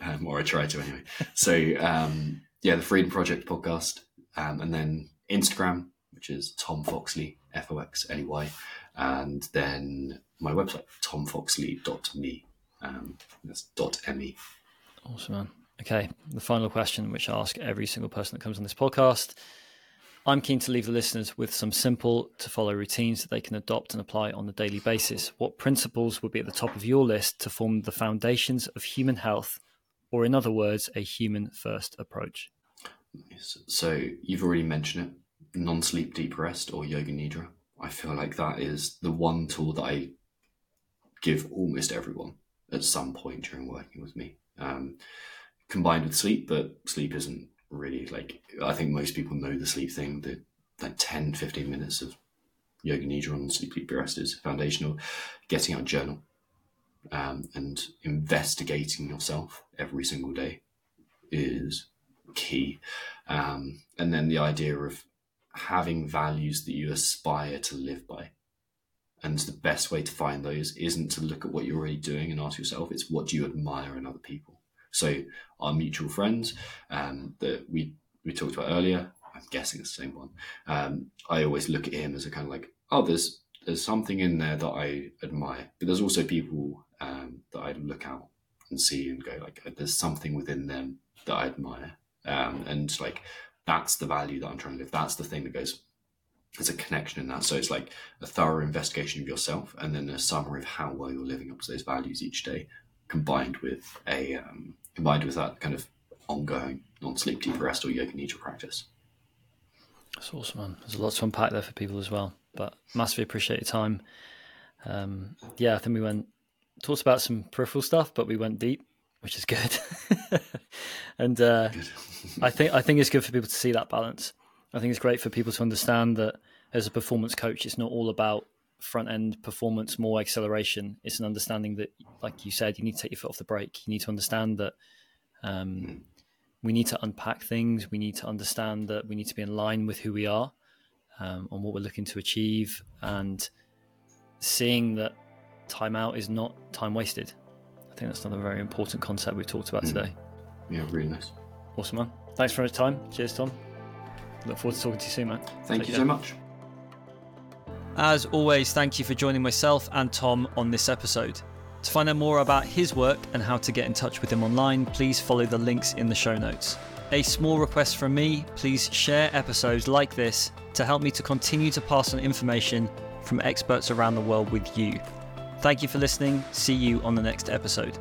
S2: um, or I try to anyway. So, um, yeah, the Freedom Project podcast, um, and then Instagram, which is Tom Foxley, F O X L E Y, and then my website, tomfoxley.me. Um, that's dot me.
S1: Awesome, man. Okay, the final question, which I ask every single person that comes on this podcast I'm keen to leave the listeners with some simple to follow routines that they can adopt and apply on a daily basis. What principles would be at the top of your list to form the foundations of human health, or in other words, a human first approach?
S2: So you've already mentioned it non sleep deep rest or yoga nidra. I feel like that is the one tool that I give almost everyone at some point during working with me. Um, combined with sleep, but sleep isn't really like I think most people know the sleep thing. The like 10, 15 minutes of yoga nidra on sleep deep rest is foundational. Getting out a journal um, and investigating yourself every single day is key. Um, and then the idea of having values that you aspire to live by. And the best way to find those isn't to look at what you're already doing and ask yourself, it's what do you admire in other people? So our mutual friends um, that we we talked about earlier, I'm guessing it's the same one. Um, I always look at him as a kind of like, oh, there's there's something in there that I admire, but there's also people um, that I look out and see and go like, there's something within them that I admire, um, and like that's the value that I'm trying to live. That's the thing that goes. There's a connection in that. So it's like a thorough investigation of yourself, and then a summary of how well you're living up to those values each day, combined with a um, combined with that kind of ongoing non-sleep deep rest or yoga nidra practice.
S1: That's awesome, man. There's a lot to unpack there for people as well. But massively appreciate your time. Um, yeah, I think we went talked about some peripheral stuff, but we went deep, which is good. and uh, good. I think I think it's good for people to see that balance. I think it's great for people to understand that as a performance coach, it's not all about front end performance, more acceleration. It's an understanding that, like you said, you need to take your foot off the brake. You need to understand that um, we need to unpack things. We need to understand that we need to be in line with who we are um, on what we're looking to achieve, and seeing that time out is not time wasted. I think that's another very important concept we've talked about mm. today.
S2: Yeah, really nice.
S1: Awesome, man. Thanks for your time. Cheers, Tom. Look forward to talking to you soon, man.
S2: Thank Take you care. so much.
S1: As always, thank you for joining myself and Tom on this episode. To find out more about his work and how to get in touch with him online, please follow the links in the show notes. A small request from me please share episodes like this to help me to continue to pass on information from experts around the world with you. Thank you for listening. See you on the next episode.